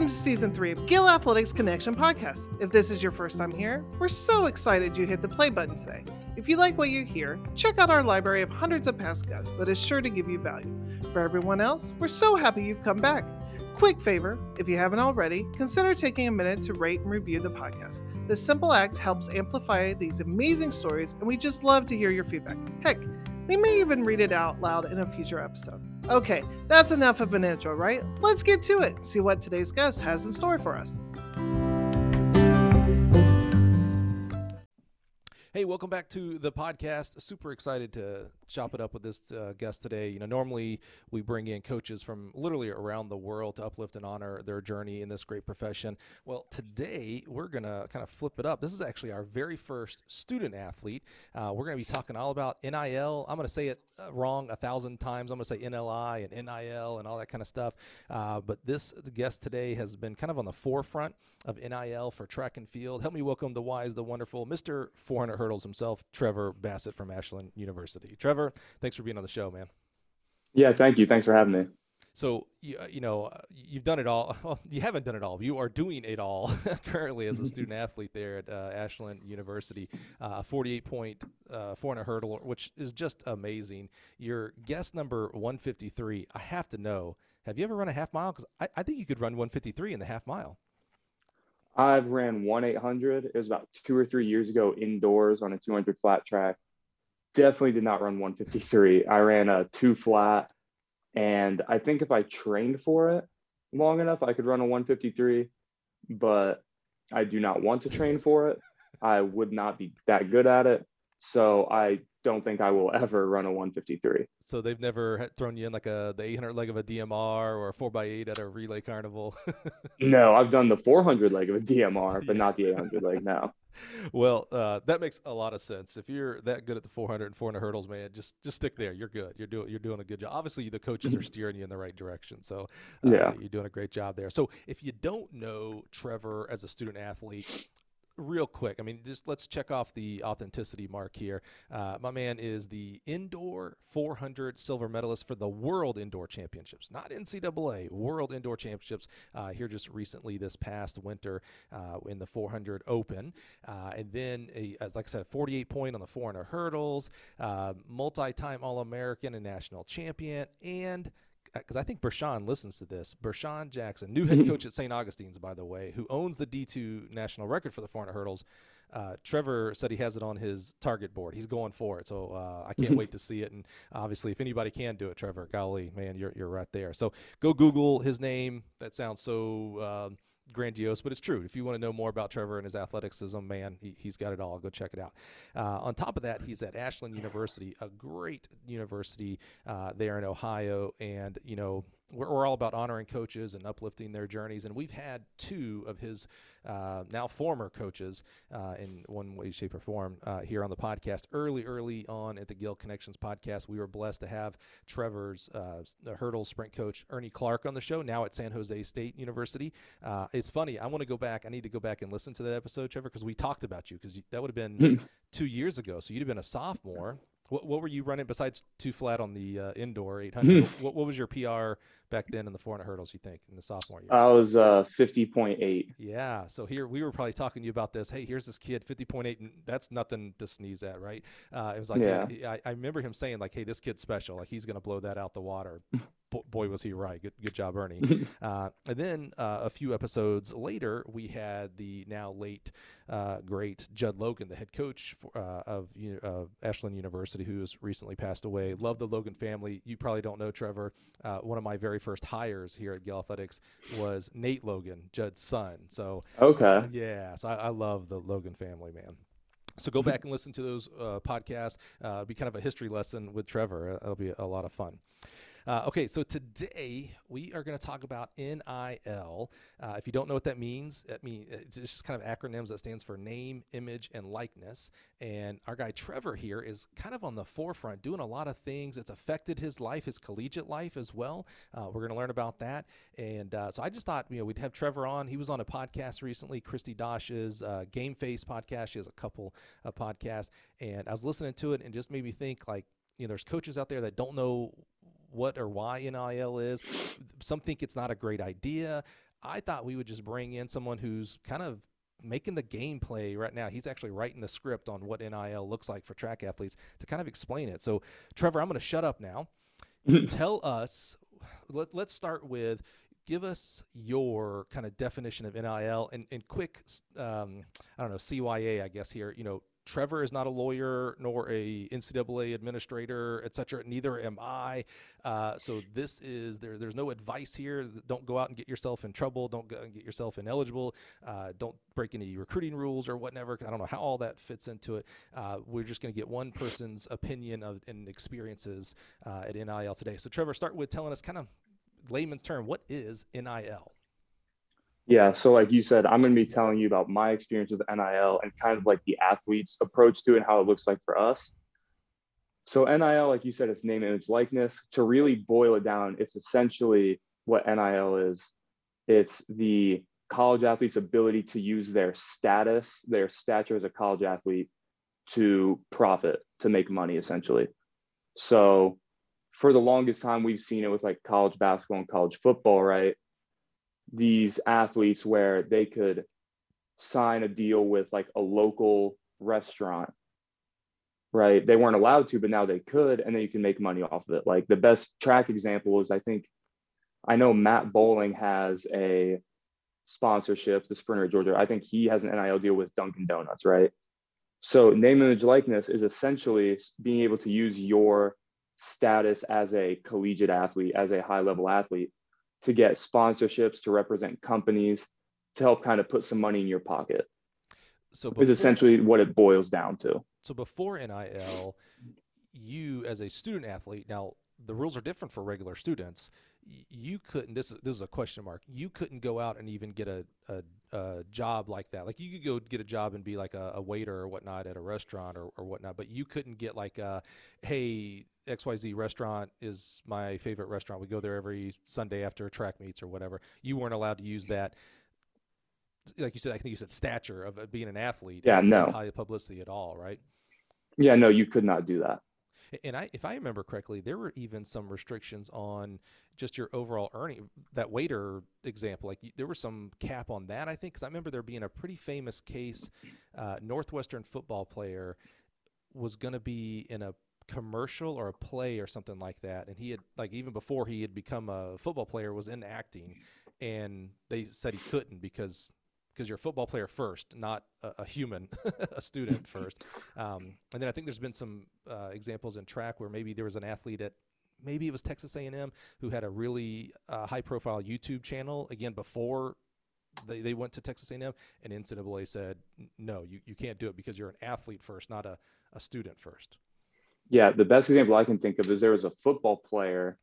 Welcome to season three of Gill Athletics Connection podcast. If this is your first time here, we're so excited you hit the play button today. If you like what you hear, check out our library of hundreds of past guests that is sure to give you value. For everyone else, we're so happy you've come back. Quick favor, if you haven't already, consider taking a minute to rate and review the podcast. This simple act helps amplify these amazing stories, and we just love to hear your feedback. Heck, we may even read it out loud in a future episode. Okay, that's enough of an intro, right? Let's get to it. See what today's guest has in store for us. Hey, welcome back to the podcast. Super excited to chop it up with this uh, guest today. You know, normally we bring in coaches from literally around the world to uplift and honor their journey in this great profession. Well, today we're going to kind of flip it up. This is actually our very first student athlete. Uh, we're going to be talking all about NIL. I'm going to say it uh, wrong a thousand times. I'm going to say NLI and NIL and all that kind of stuff. Uh, but this guest today has been kind of on the forefront of NIL for track and field. Help me welcome the wise, the wonderful Mr. 400 hurdles himself, Trevor Bassett from Ashland University. Trevor, thanks for being on the show, man. Yeah, thank you. Thanks for having me. So you, uh, you know uh, you've done it all. Well, you haven't done it all. You are doing it all currently as a student athlete there at uh, Ashland University. Uh, a 48 point uh, 400 hurdle, which is just amazing. Your guest number 153. I have to know. Have you ever run a half mile? Because I, I think you could run 153 in the half mile. I've ran one 800. It was about two or three years ago indoors on a 200 flat track. Definitely did not run 153. I ran a two flat. And I think if I trained for it long enough, I could run a 153. But I do not want to train for it. I would not be that good at it. So I don't think I will ever run a 153. So they've never thrown you in like a the 800 leg of a DMR or a 4x8 at a relay carnival. no, I've done the 400 leg of a DMR, but yeah. not the 800 leg now. Well, uh, that makes a lot of sense. If you're that good at the 400 and 400 hurdles, man, just just stick there. You're good. You're doing you're doing a good job. Obviously, the coaches are steering you in the right direction, so uh, yeah, you're doing a great job there. So, if you don't know Trevor as a student athlete, real quick, I mean, just let's check off the authenticity mark here. Uh, my man is the indoor 400 silver medalist for the World Indoor Championships, not NCAA, World Indoor Championships uh, here just recently this past winter uh, in the 400 Open. Uh, and then, a, as like I said, 48 point on the 400 hurdles, uh, multi time All American and national champion, and because I think Bershawn listens to this. Bershawn Jackson, new head coach at St. Augustine's, by the way, who owns the D2 national record for the 400 hurdles. Uh, Trevor said he has it on his target board. He's going for it, so uh, I can't wait to see it. And obviously, if anybody can do it, Trevor, golly, man, you're you're right there. So go Google his name. That sounds so. Uh, grandiose, but it's true. If you want to know more about Trevor and his athleticism, man, he, has got it all. Go check it out. Uh, on top of that, he's at Ashland University, a great university uh, there in Ohio, and you know we're, we're, all about honoring coaches and uplifting their journeys. And we've had two of his uh, now former coaches uh, in one way, shape, or form uh, here on the podcast. Early, early on at the Gill Connections podcast, we were blessed to have Trevor's uh, hurdle sprint coach, Ernie Clark, on the show, now at San Jose State University. Uh, it's funny. I want to go back. I need to go back and listen to that episode, Trevor, because we talked about you, because that would have been two years ago. So you'd have been a sophomore. What, what were you running besides two flat on the uh, indoor 800? what, what was your PR back then in the 400 hurdles, you think, in the sophomore year? I was uh, 50.8. Yeah. So here we were probably talking to you about this. Hey, here's this kid, 50.8. And that's nothing to sneeze at, right? Uh, it was like, yeah. Hey, I, I remember him saying, like, hey, this kid's special. Like, he's going to blow that out the water. boy, was he right. Good, good job, Ernie. uh, and then uh, a few episodes later, we had the now late, uh, great Judd Logan, the head coach for, uh, of uh, Ashland University, who has recently passed away. Love the Logan family. You probably don't know Trevor. Uh, one of my very first hires here at Gill Athletics was Nate Logan, Judd's son. So okay, yeah. So I, I love the Logan family, man. So go back and listen to those uh, podcasts. Uh, be kind of a history lesson with Trevor. It'll be a lot of fun. Uh, okay, so today we are going to talk about NIL. Uh, if you don't know what that means, that means it's just kind of acronyms that stands for name, image, and likeness. And our guy Trevor here is kind of on the forefront, doing a lot of things. It's affected his life, his collegiate life as well. Uh, we're going to learn about that. And uh, so I just thought, you know, we'd have Trevor on. He was on a podcast recently, Kristi Dosh's uh, Game Face podcast. She has a couple of podcasts, and I was listening to it and just made me think like you know, there's coaches out there that don't know what or why NIL is. Some think it's not a great idea. I thought we would just bring in someone who's kind of making the gameplay right now. He's actually writing the script on what NIL looks like for track athletes to kind of explain it. So, Trevor, I'm going to shut up now. Tell us. Let, let's start with give us your kind of definition of NIL and, and quick, um, I don't know, CYA, I guess here, you know, Trevor is not a lawyer nor a NCAA administrator, et cetera. Neither am I. Uh, so this is there. There's no advice here. Don't go out and get yourself in trouble. Don't go and get yourself ineligible. Uh, don't break any recruiting rules or whatever. I don't know how all that fits into it. Uh, we're just going to get one person's opinion of and experiences uh, at NIL today. So Trevor, start with telling us kind of layman's term, what is NIL? Yeah. So, like you said, I'm going to be telling you about my experience with NIL and kind of like the athlete's approach to it and how it looks like for us. So, NIL, like you said, it's name, image, likeness. To really boil it down, it's essentially what NIL is it's the college athlete's ability to use their status, their stature as a college athlete to profit, to make money, essentially. So, for the longest time, we've seen it with like college basketball and college football, right? These athletes where they could sign a deal with like a local restaurant right? They weren't allowed to but now they could and then you can make money off of it. Like the best track example is i think i know Matt Boling has a sponsorship the sprinter georgia. I think he has an nil deal with dunkin donuts right? So name image likeness is essentially being able to use your status as a collegiate athlete as a high level athlete to get sponsorships to represent companies to help kind of put some money in your pocket. So before, is essentially what it boils down to. So before NIL, you as a student athlete, now the rules are different for regular students. You couldn't. This is this is a question mark. You couldn't go out and even get a, a, a job like that. Like you could go get a job and be like a, a waiter or whatnot at a restaurant or, or whatnot, but you couldn't get like, a, hey, XYZ restaurant is my favorite restaurant. We go there every Sunday after track meets or whatever. You weren't allowed to use that. Like you said, I think you said stature of being an athlete. Yeah, no. High publicity at all, right? Yeah, no, you could not do that. And I, if I remember correctly, there were even some restrictions on just your overall earning. That waiter example, like there was some cap on that, I think, because I remember there being a pretty famous case. Uh, Northwestern football player was going to be in a commercial or a play or something like that and he had like even before he had become a football player was in acting and they said he couldn't because because you're a football player first not a, a human a student first um, and then i think there's been some uh, examples in track where maybe there was an athlete at maybe it was texas a&m who had a really uh, high profile youtube channel again before they, they went to texas a&m and ncaa said no you, you can't do it because you're an athlete first not a, a student first yeah, the best example I can think of is there was a football player.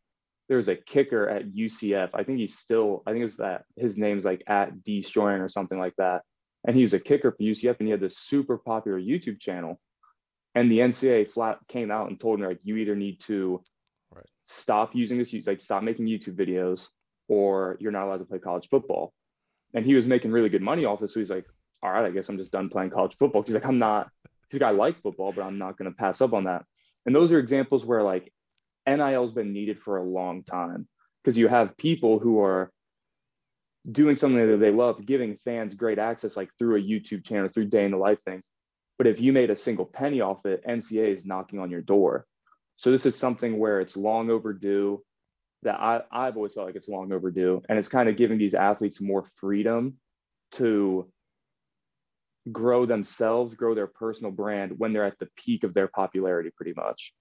There was a kicker at UCF. I think he's still. I think it's that his name's like at Deestroying or something like that. And he was a kicker for UCF, and he had this super popular YouTube channel. And the NCAA flat came out and told me like, you either need to right. stop using this, like stop making YouTube videos, or you're not allowed to play college football. And he was making really good money off this, so he's like, all right, I guess I'm just done playing college football. He's like, I'm not. He's like, I like football, but I'm not going to pass up on that. And those are examples where like NIL has been needed for a long time because you have people who are doing something that they love, giving fans great access, like through a YouTube channel, through day in the life things. But if you made a single penny off it, NCAA is knocking on your door. So this is something where it's long overdue. That I, I've always felt like it's long overdue, and it's kind of giving these athletes more freedom to grow themselves, grow their personal brand when they're at the peak of their popularity, pretty much.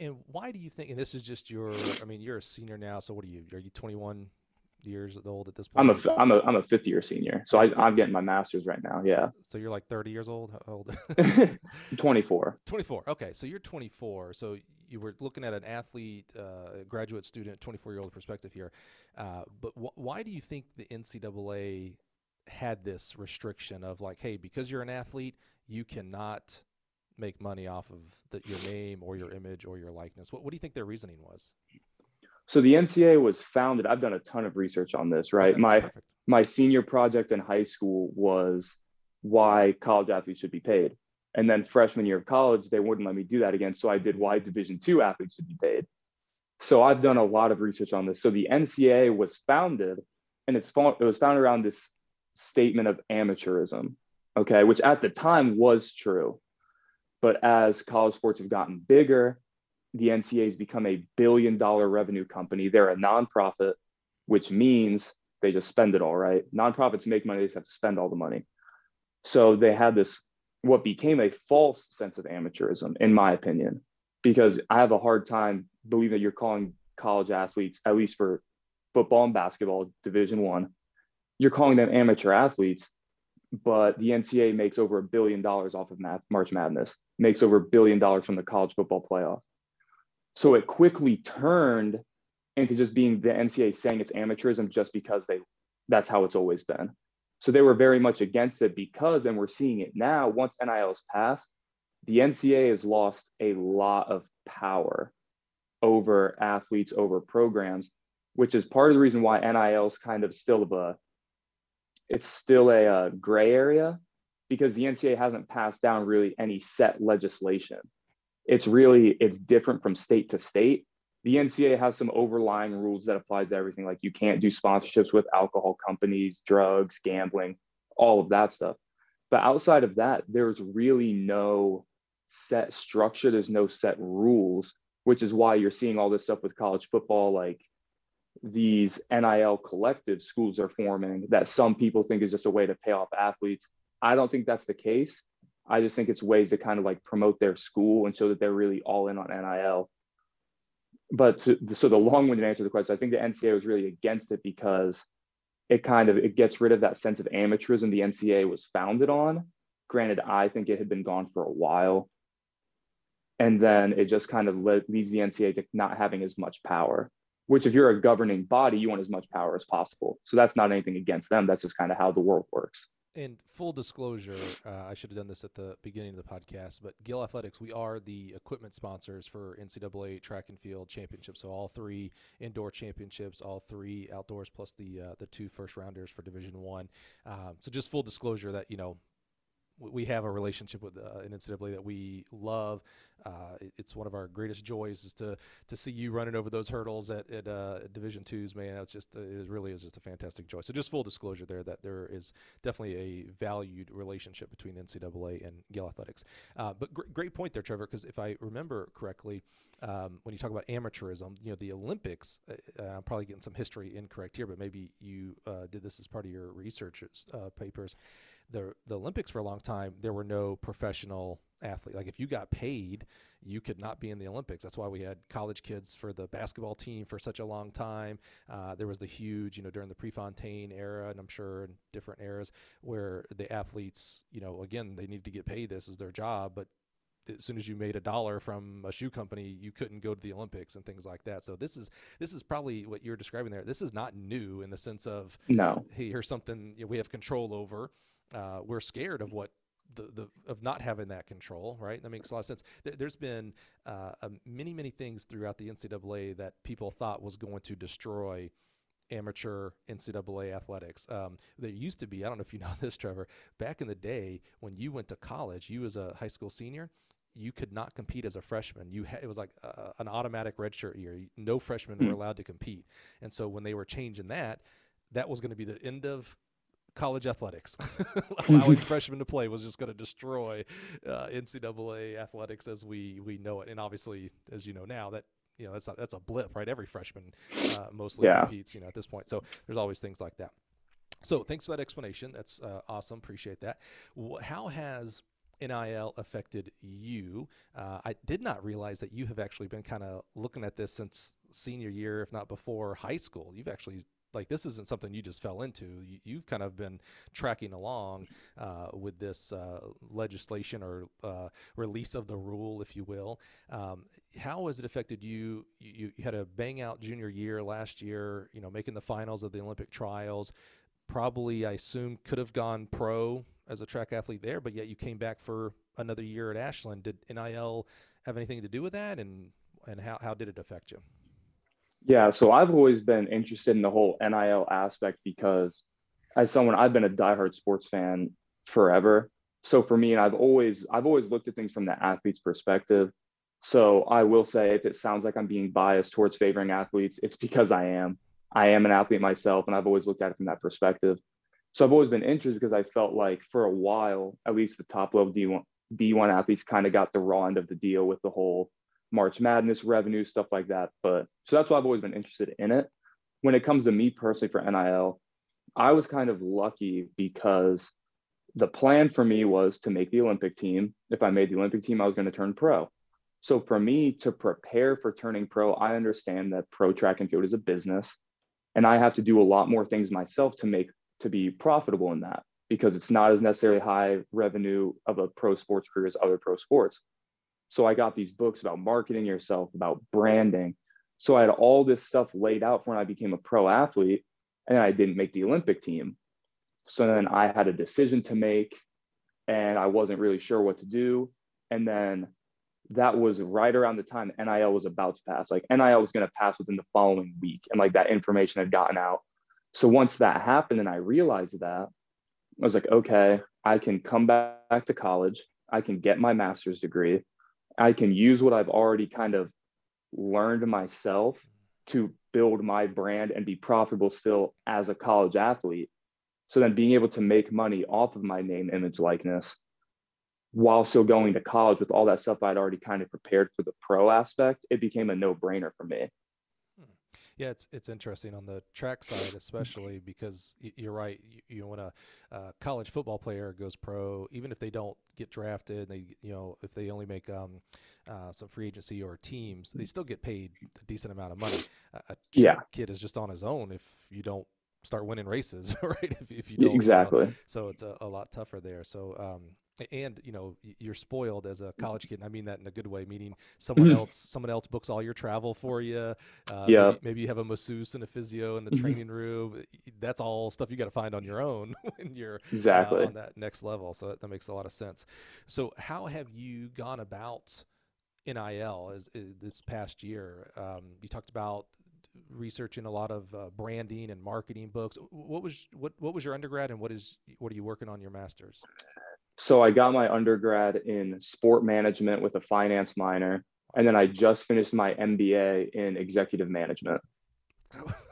And why do you think? And this is just your. I mean, you're a senior now, so what are you? Are you 21 years old at this point? I'm a I'm a I'm a fifth year senior, so I, I'm getting my master's right now. Yeah. So you're like 30 years old. How old? 24. 24. Okay, so you're 24. So you were looking at an athlete, uh, graduate student, 24 year old perspective here. Uh, but wh- why do you think the NCAA had this restriction of like, hey, because you're an athlete, you cannot make money off of the, your name or your image or your likeness. What, what do you think their reasoning was? So the NCA was founded. I've done a ton of research on this. Right, okay, my perfect. my senior project in high school was why college athletes should be paid, and then freshman year of college they wouldn't let me do that again. So I did why Division two athletes should be paid. So I've done a lot of research on this. So the NCA was founded and it's it was founded around this statement of amateurism, okay, which at the time was true. But as college sports have gotten bigger, the NCAA has become a billion dollar revenue company. They're a nonprofit, which means they just spend it all, right? Nonprofits make money, they just have to spend all the money. So they had this, what became a false sense of amateurism, in my opinion, because I have a hard time believing that you're calling college athletes, at least for football and basketball, Division One, you're calling them amateur athletes, but the NCAA makes over a billion dollars off of March Madness, makes over a billion dollars from the college football playoff. So it quickly turned into just being the NCAA saying it's amateurism just because they that's how it's always been. So they were very much against it because, and we're seeing it now, once NIL is passed, the NCAA has lost a lot of power over athletes, over programs, which is part of the reason why NIL is kind of still a it's still a, uh, gray area because the NCAA hasn't passed down really any set legislation. It's really it's different from state to state. The NCAA has some overlying rules that applies to everything, like you can't do sponsorships with alcohol companies, drugs, gambling, all of that stuff. But outside of that, there's really no set structure. There's no set rules, which is why you're seeing all this stuff with college football, like these NIL collective schools are forming that some people think is just a way to pay off athletes. I don't think that's the case. I just think it's ways to kind of like promote their school and show that they're really all in on NIL. But to, so the long-winded answer to the question, I think the NCAA was really against it because it kind of it gets rid of that sense of amateurism the NCAA was founded on. Granted, I think it had been gone for a while, and then it just kind of leads the NCAA to not having as much power which if you're a governing body, you want as much power as possible. So that's not anything against them. That's just kind of how the world works. And full disclosure, uh, I should have done this at the beginning of the podcast, but Gill Athletics, we are the equipment sponsors for NCAA track and field championships. So all three indoor championships, all three outdoors, plus the uh, the two first rounders for Division One. Um, so just full disclosure that you know we have a relationship with uh, NCAA that we love. Uh, it's one of our greatest joys is to to see you running over those hurdles at, at uh, Division twos, man. It's just it really is just a fantastic joy. So just full disclosure there that there is definitely a valued relationship between NCAA and Gill Athletics. Uh, but gr- great point there, Trevor, because if I remember correctly, um, when you talk about amateurism, you know the Olympics. Uh, uh, I'm probably getting some history incorrect here, but maybe you did this as part of your research papers the the Olympics for a long time, there were no professional athlete. Like if you got paid, you could not be in the Olympics. That's why we had college kids for the basketball team for such a long time. Uh, there was the huge, you know, during the Prefontaine era, and I'm sure in different eras where the athletes, you know, again, they needed to get paid. This is their job, but as soon as you made a dollar from a shoe company, you couldn't go to the Olympics and things like that. So this is this is probably what you're describing there. This is not new in the sense of no. Hey, here's something you know, we have control over uh, we're scared of what the, the of not having that control, right? That makes a lot of sense. There, has been uh, many many things throughout the NCAA that people thought was going to destroy amateur NCAA athletics. Um, there used to be, I don't know if you know this, Trevor, back in the day when you went to college, you as a high school senior, you could not compete as a freshman. You ha- it was like uh, an automatic redshirt year. No freshmen mm-hmm. were hmm. allowed to compete. And so when they were changing that, that was going to be the end of college athletics. Allowing freshmen to play was just going to destroy uh, NCAA athletics as we we know it. And obviously, as you know now, that you know that's not, that's a blip, right? Every freshman uh, mostly yeah. competes, you know, at this point. So there's always things like that. So thanks for that explanation. That's uh, awesome. Appreciate that. How has NIL affected you? Uh, I did not realize that you have actually been kind of looking at this since senior year, if not before high school. You've actually like this isn't something you just fell into. You, have kind of been tracking along uh, with this uh, legislation or uh, release of the rule, if you will. Um, how has it affected you? you? You had a bang out junior year last year. You know, making the finals of the Olympic trials. Probably, I assume, could have gone pro as a track athlete there, but yet you came back for another year at Ashland. Did NIL have anything to do with that, and and how how did it affect you? Yeah, so I've always been interested in the whole NIL aspect because as someone I've been a diehard sports fan forever. So for me, and I've always I've always looked at things from the athlete's perspective. So I will say if it sounds like I'm being biased towards favoring athletes, it's because I am. I am an athlete myself, and I've always looked at it from that perspective. So I've always been interested because I felt like for a while, at least the top level D1 D1 athletes kind of got the raw end of the deal with the whole March Madness revenue stuff like that. But so that's why I've always been interested in it. When it comes to me personally for NIL, I was kind of lucky because the plan for me was to make the Olympic team. If I made the Olympic team, I was going to turn pro. So for me to prepare for turning pro, I understand that pro track and field is a business and I have to do a lot more things myself to make to be profitable in that because it's not as necessarily high revenue of a pro sports career as other pro sports. So I got these books about marketing yourself, about branding. So I had all this stuff laid out for when I became a pro athlete and I didn't make the Olympic team. So then I had a decision to make and I wasn't really sure what to do. And then that was right around the time NIL was about to pass. Like NIL was going to pass within the following week. And like that information had gotten out. So once that happened and I realized that, I was like, okay, I can come back to college. I can get my master's degree. I can use what I've already kind of learned myself to build my brand and be profitable still as a college athlete. So then being able to make money off of my name, image, likeness while still going to college with all that stuff I'd already kind of prepared for the pro aspect, it became a no brainer for me. Yeah, it's it's interesting on the track side, especially because you're right. You, you know, when a, a, college football player goes pro, even if they don't get drafted, they you know if they only make um, uh, some free agency or teams, they still get paid a decent amount of money. A yeah. kid is just on his own if you don't start winning races, right? If, if you don't exactly, you know? so it's a, a, lot tougher there. So um, and you know you're spoiled as a college kid and i mean that in a good way meaning someone mm-hmm. else someone else books all your travel for you uh, yeah. maybe, maybe, you have a masseuse and a physio in the mm-hmm. training room that's all stuff you got to find on your own when you're exactly. uh, on that next level so that, that, makes a lot of sense. So how have you gone about nil as, as this past year? Um, you talked about researching a lot of uh, branding and marketing books. What was what what was your undergrad and what is what are you working on your masters so I got my undergrad in sport management with a finance minor, and then I just finished my MBA in executive management.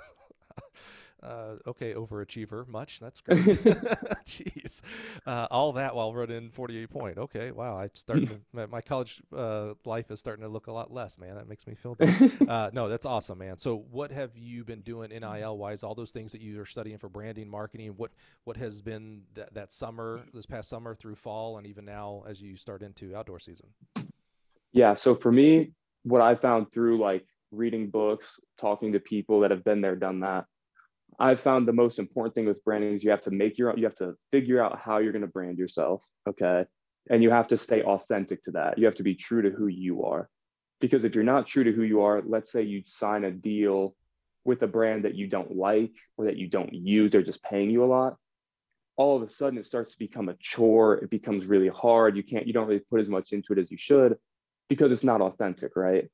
Uh, okay, overachiever, much. That's great. Jeez, uh, all that while running 48 point. Okay, wow. I starting to, my, my, college uh, life is starting to look a lot less, man. That makes me feel good. Uh, no, that's awesome, man. So, what have you been doing NIL wise? All those things that you are studying for branding, marketing. What what has been that summer, this past summer through fall, and even now as you start into outdoor season? Yeah. So for me, what I found through like reading books, talking to people that have been there, done that I've found the most important thing with branding is you have to make your you have to figure out how you're going to brand yourself. Okay. And you have to stay authentic to that. You have to be true to who you are. Because if you're not true to who you are, let's say you sign a deal with a brand that you don't like or that you don't use, they're just paying you a lot. All of a sudden it starts to become a chore. It becomes really hard. You can't, you don't really put as much into it as you should because it's not authentic, right?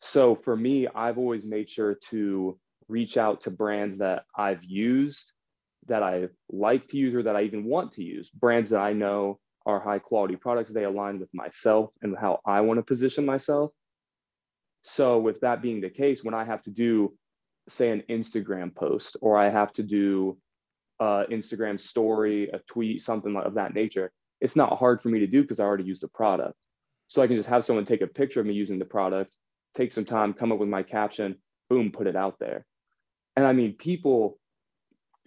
So for me, I've always made sure to reach out to brands that I've used, that I like to use, or that I even want to use, brands that I know are high quality products. They align with myself and how I want to position myself. So, with that being the case, when I have to do, say, an Instagram post, or I have to do a Instagram story, a tweet, something of that nature, it's not hard for me to do because I already used the product. So I can just have someone take a picture of me using the product, take some time, come up with my caption, boom, put it out there and i mean people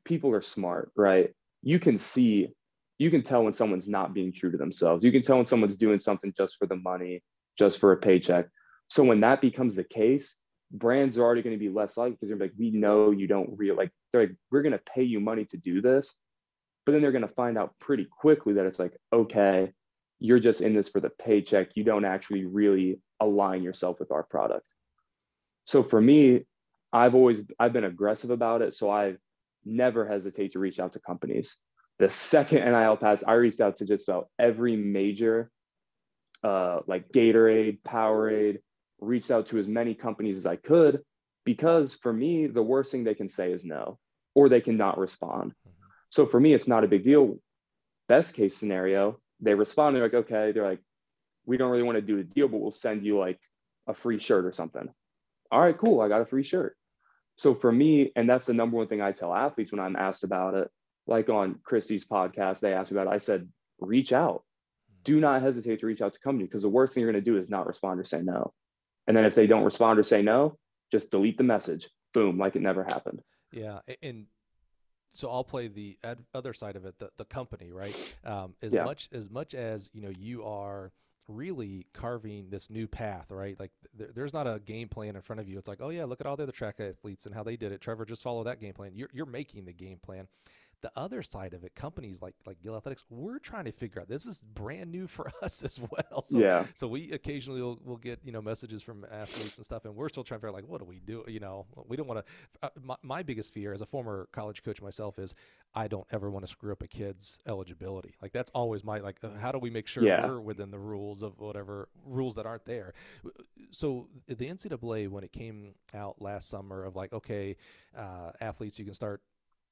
people are smart right? You can see you can tell when someone's not being true to themselves. You can tell when someone's doing something just for the money just for a paycheck. So when that becomes the case brands are already going to be less likely because they're like we know you don't really like they're like we're going to pay you money to do this. But then they're going to find out pretty quickly that it's like okay you're just in this for the paycheck. You don't actually really align yourself with our product. So for me I've always I've been aggressive about it, so I never hesitate to reach out to companies. The second NIL pass, I reached out to just about every major, uh, like Gatorade, Powerade, reached out to as many companies as I could, because for me, the worst thing they can say is no, or they cannot respond. Mm-hmm. So for me, it's not a big deal. Best case scenario, they respond. They're like, okay, they're like, we don't really want to do a deal, but we'll send you like a free shirt or something. All right, cool. I got a free shirt So for me, and that's the number one thing I tell athletes when I'm asked about it, like on Kristi's podcast, they asked me about it. I said, reach out. Do not hesitate to reach out to company because the worst thing you're going to do is not respond or say no. And then if they don't respond or say no, just delete the message. Boom, like it never happened. Yeah. And so I'll play the other side of it, the, the company, right? Um, as yeah. much as much as you know, you are really carving this new path, right? Like th- there's not a game plan in front of you. It's like, oh yeah, look at all the other track athletes and how they did it. Trevor, just follow that game plan. You're you're making the game plan the other side of it, companies like like Gill Athletics, we're trying to figure out this is brand new for us as well. So, yeah. So we occasionally will, will get you know messages from athletes and stuff, and we're still trying to figure out like what do we do? You know, we don't want to. Uh, my, my biggest fear as a former college coach myself is I don't ever want to screw up a kid's eligibility. Like that's always my like. Uh, how do we make sure yeah. we're within the rules of whatever rules that aren't there? So the NCAA when it came out last summer of like okay, uh, athletes you can start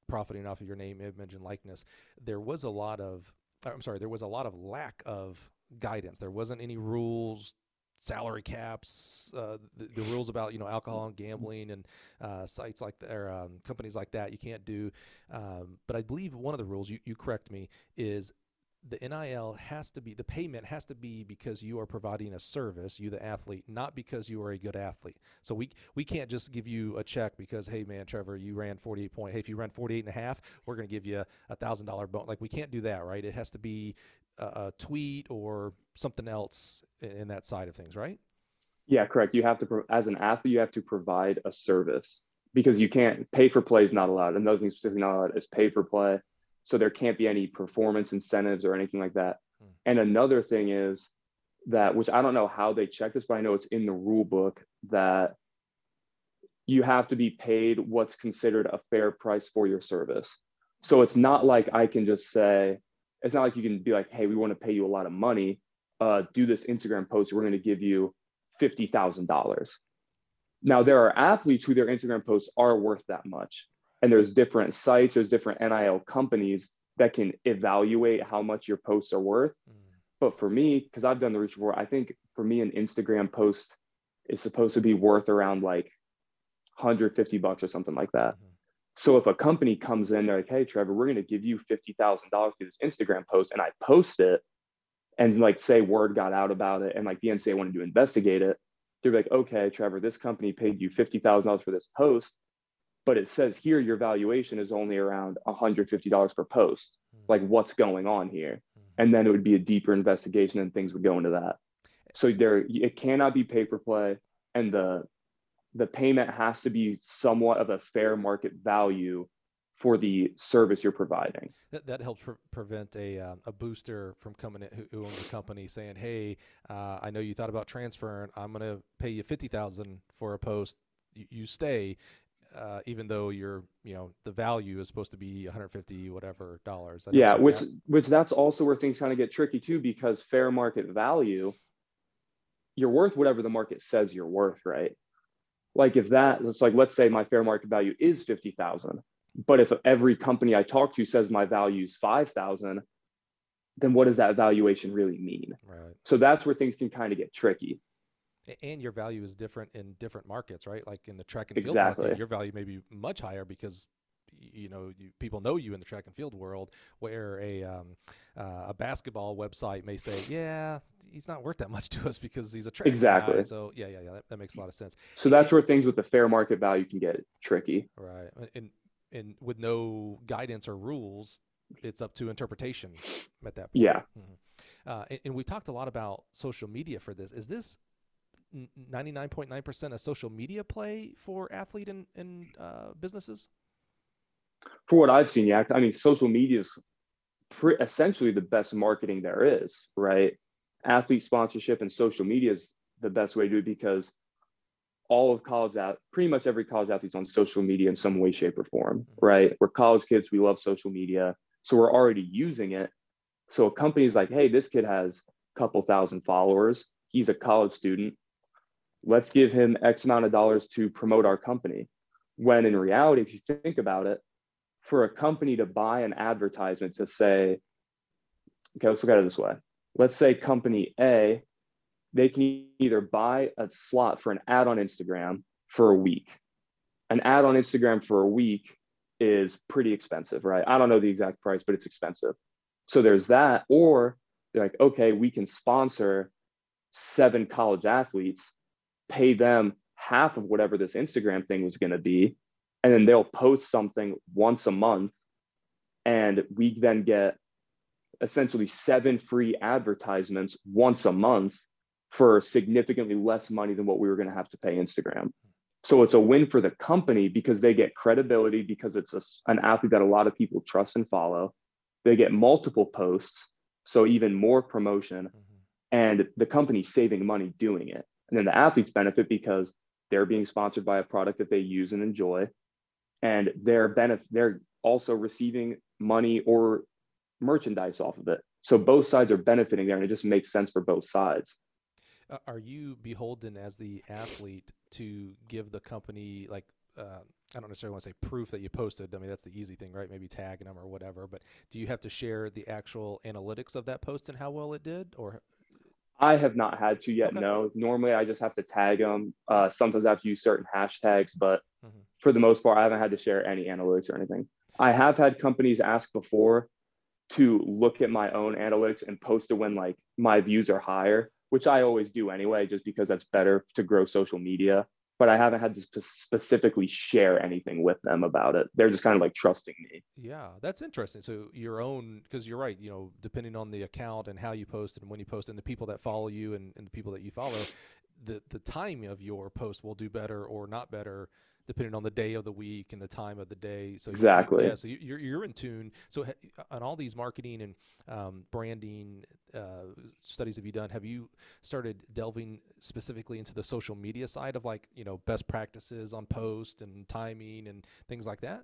profiting off of your name, image, and likeness, there was a lot of, I'm sorry, there was a lot of lack of guidance. There wasn't any rules, salary caps, uh, the, the, rules about you know alcohol and gambling and uh, sites like that, or um, companies like that you can't do. Um, but I believe one of the rules, you, you correct me, is the NIL has to be the payment has to be because you are providing a service, you the athlete, not because you are a good athlete. So we we can't just give you a check because hey man, Trevor, you ran 48 point. Hey, if you ran 48 and a half, we're going to give you a thousand dollar bonus. Like we can't do that, right? It has to be a, a tweet or something else in that side of things, right? Yeah, correct. You have to as an athlete, you have to provide a service because you can't pay for play is not allowed. Another thing specifically not allowed is pay for play so there can't be any performance incentives or anything like that. Hmm. And another thing is that, which I don't know how they check this, but I know it's in the rule book that you have to be paid what's considered a fair price for your service. So it's not like I can just say, it's not like you can be like, hey, we want to pay you a lot of money. Uh, do this Instagram post. We're going to give you $50,000. Now, there are athletes who their Instagram posts are worth that much and there's different sites there's different nil companies that can evaluate how much your posts are worth mm. but for me because i've done the research before i think for me an instagram post is supposed to be worth around like 150 bucks or something like that mm-hmm. so if a company comes in they're like hey trevor we're going to give you $50000 for this instagram post and i post it and like say word got out about it and like the ncaa wanted to investigate it they're like okay trevor this company paid you $50000 for this post but it says here your valuation is only around $150 per post. Mm. Like what's going on here? Mm. And then it would be a deeper investigation and things would go into that. So there it cannot be pay per play and the the payment has to be somewhat of a fair market value for the service you're providing. That, that helps pre- prevent a, um, a booster from coming in who, who owns the company saying, "Hey, uh, I know you thought about transferring. I'm going to pay you fifty thousand for a post. You, you stay, uh, even though you're you know the value is supposed to be 150 whatever dollars. Yeah, which that. which that's also where things kind of get tricky too, because fair market value, you're worth whatever the market says you're worth, right? Like if that, it's like let's say my fair market value is fifty thousand, but if every company I talk to says my value is five thousand, then what does that valuation really mean? Right. So that's where things can kind of get tricky and your value is different in different markets, right? Like in the track and field exactly. market, your value may be much higher because you know you, people know you in the track and field world. Where a um, uh, a basketball website may say, "Yeah, he's not worth that much to us because he's a track exactly." Guy. So yeah, yeah, yeah, that, that, makes a lot of sense. So that's and, where things with the fair market value can get tricky, right? And and with no guidance or rules, it's up to interpretation at that point. Yeah. Mm-hmm. Uh, and, and, we talked a lot about social media for this. Is this 99.9% a social media play for athlete and, and uh, businesses? For what I've seen, yeah. I mean, social media is pre- essentially the best marketing there is, right? Athlete sponsorship and social media is the best way to do it because all of college out pretty much every college athlete's on social media in some way shape or form mm-hmm. right we're college kids we love social media so we're already using it so a company's like hey this kid has a couple thousand followers he's a college student let's give him X amount of dollars to promote our company. When in reality, if you think about it, for a company to buy an advertisement to say, okay, let's look at it this way. Let's say company A, they can either buy a slot for an ad on Instagram for a week. an ad on Instagram for a week is pretty expensive, right? I don't know the exact price, but it's expensive. So there's that. Or they're like, okay, we can sponsor seven college athletes, pay them half of whatever this Instagram thing was going to be. And then they'll post something once a month. And we then get essentially seven free advertisements once a month for significantly less money than what we were going to have to pay Instagram. So it's a win for the company because they get credibility because it's a, an athlete that a lot of people trust and follow. They get multiple posts, so even more promotion, mm-hmm. and the company's saving money doing it. And then the athletes benefit because they're being sponsored by a product that they use and enjoy, and they're benefit they're also receiving money or merchandise off of it. So both sides are benefiting there, and it just makes sense for both sides. Uh, are you beholden as the athlete to give the company like uh, I don't necessarily want to say proof that you posted. I mean, that's the easy thing, right? Maybe tagging them or whatever. But do you have to share the actual analytics of that post and how well it did, or? I have not had to yet. Okay. No, normally I just have to tag them. Uh, sometimes I have to use certain hashtags, but mm-hmm. for the most part, I haven't had to share any analytics or anything. I have had companies ask before to look at my own analytics and post it when like my views are higher which I always do anyway, just because that's better to grow social media. But I haven't had to sp- specifically share anything with them about it. They're just kind of like trusting me. Yeah, that's interesting. So your own, because you're right. You know, depending on the account and how you post and when you post and the people that follow you and, and the people that you follow, the the time of your post will do better or not better depending on the day of the week and the time of the day. So exactly, yeah. So you're you're in tune. So on all these marketing and um, branding uh, studies have you done? Have you started delving specifically into the social media side of like you know best practices on post and timing and things like that?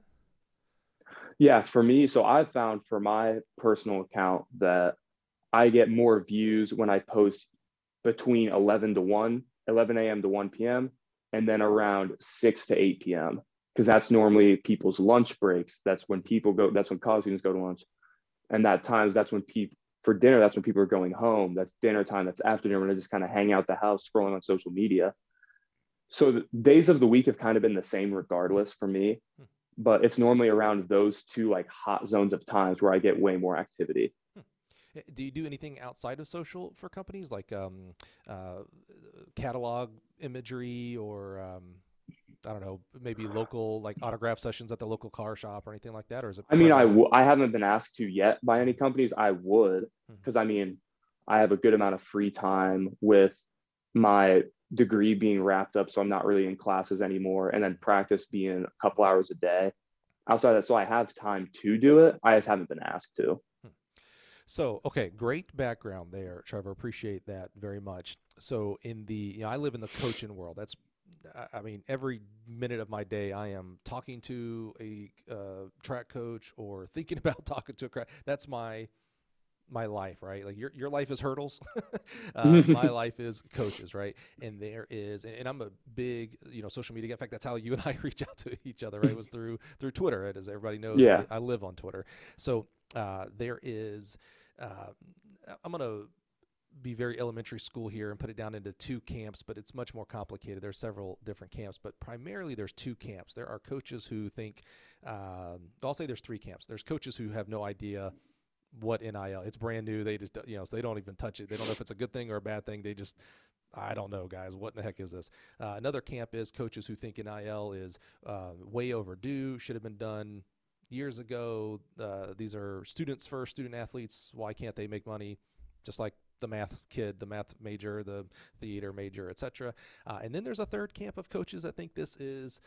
Yeah, for me, so I found for my personal account that I get more views when I post between 11 to 1, 11 a.m. to 1 p.m and then around 6 to 8 p.m. because that's normally people's lunch breaks. That's when people go, that's when college students go to lunch. And that times that's when people for dinner, that's when people are going home. That's dinner time, that's after dinner when they just kind of hang out the house scrolling on social media. So the days of the week have kind of been the same regardless for me. Hmm. But it's normally around those two like hot zones of times where I get way more activity. Do you do anything outside of social for companies like um, uh, catalog imagery or um, I don't know, maybe local like autograph sessions at the local car shop or anything like that, or is it? I mean, I w- I haven't been asked to yet by any companies. I would because hmm. I mean, I have a good amount of free time with my degree being wrapped up, so I'm not really in classes anymore, and then practice being a couple hours a day. Outside that, so I have time to do it. I just haven't been asked to. So, okay, great background there, Trevor. Appreciate that very much. So, in the, you know, I live in the coaching world. That's, I mean, every minute of my day, I am talking to a uh, track coach or thinking about talking to a track. That's my my life, right? Like your your life is hurdles. uh, my life is coaches, right? And there is, and I'm a big, you know, social media. In fact, that's how you and I reach out to each other. Right? It was through through Twitter, right? as everybody knows. Yeah. I, I live on Twitter, so uh, there is. Uh, I'm gonna be very elementary school here and put it down into two camps, but it's much more complicated. There's several different camps, but primarily there's two camps. There are coaches who think, um, I'll say there's three camps. There's coaches who have no idea what NIL. It's brand new. They just you know so they don't even touch it. They don't know if it's a good thing or a bad thing. They just I don't know, guys. What in the heck is this? Uh, another camp is coaches who think NIL is uh, way overdue, should have been done years ago. Uh, these are students first, student athletes. Why can't they make money? Just like the math kid, the math major, the theater major, etc. Uh, and then there's a third camp of coaches that think this is